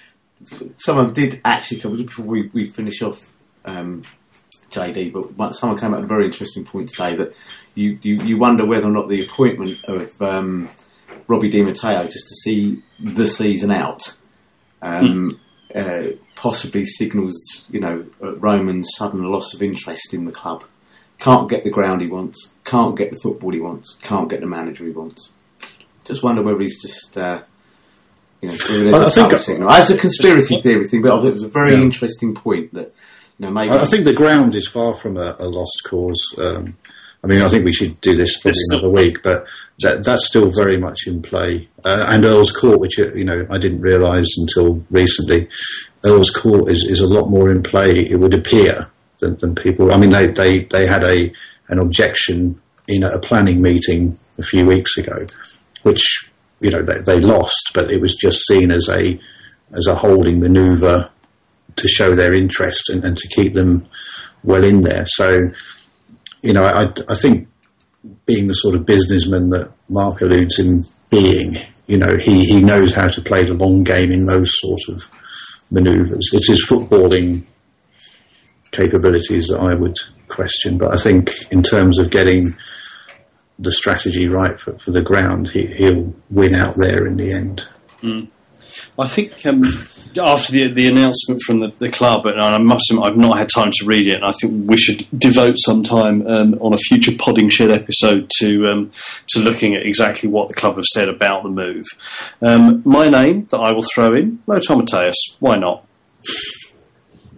Someone did actually come before we, we finish off um, JD, but someone came up with a very interesting point today that you, you, you wonder whether or not the appointment of um, Robbie Di Matteo just to see the season out um, uh, possibly signals, you know, Roman's sudden loss of interest in the club. Can't get the ground he wants, can't get the football he wants, can't get the manager he wants. Just wonder whether he's just. Uh, you know, there's I a think- subtle signal. It's a conspiracy theory thing, but it was a very Yeah. interesting point that you know maybe I I think the ground is far from a, a lost cause. Um, I mean, I think we should do this It's another week, but that, that's still very much in play. Uh, and Earl's Court, which uh, you know I didn't realise until recently, Earl's Court is, is a lot more in play. It would appear than, than people. I mean, they, they, they had a an objection in a planning meeting a few weeks ago, which you know they, they lost, but it was just seen as a as a holding manoeuvre to show their interest and, and to keep them well in there. So, you know, I, I think being the sort of businessman that Mark alludes in being, you know, he, he knows how to play the long game in those sort of manoeuvres. It's his footballing capabilities that I would question, but I think in terms of getting the strategy right for, for the ground, he, he'll win out there in the end. Mm. I think um, after the, the announcement from the, the club, and I must admit I've not had time to read it, and I think we should devote some time um, on a future Podding Shed episode to um, to looking at exactly what the club have said about the move. Um, my name that I will throw in, Lothar Matthäus. Why not?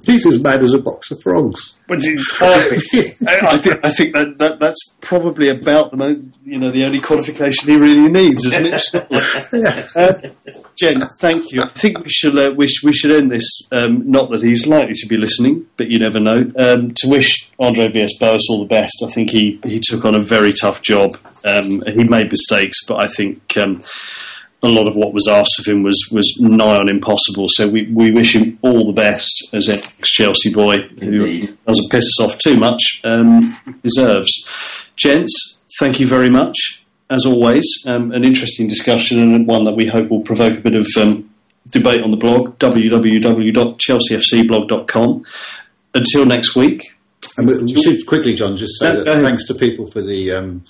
He's as mad as a box of frogs. Which is perfect. I, I think, I think that, that that's probably about the mo- you know the only qualification he really needs, isn't it? uh, Jen, thank you. I think we should uh, we, we should end this. Um, not that he's likely to be listening, but you never know. Um, to wish Andre Villas-Boas all the best. I think he he took on a very tough job. Um, he made mistakes, but I think. A lot of what was asked of him was, was nigh on impossible. So we, we wish him all the best as ex Chelsea boy who Indeed. doesn't piss us off too much. Um, deserves. Gents, thank you very much. As always, um, an interesting discussion and one that we hope will provoke a bit of um, debate on the blog, www.chelseafcblog.com. Until next week, And we, we should quickly, John, just say No, that thanks to people for the um,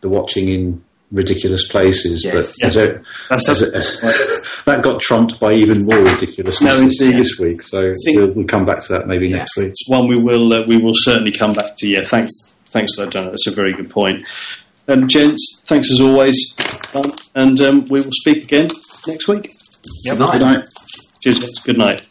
the watching in ridiculous places, Yes. but Yeah. as a- That's that got trumped by even more ridiculousness No, this, indeed. this week. So we'll, we'll come back to that maybe next week. it's one we will uh, we will certainly come back to. Yeah, thanks, thanks for that, Donna. That's a very good point. Um, gents, thanks as always, um, and um, we will speak again next week. Good night. Good night. Cheers. gents. Good night.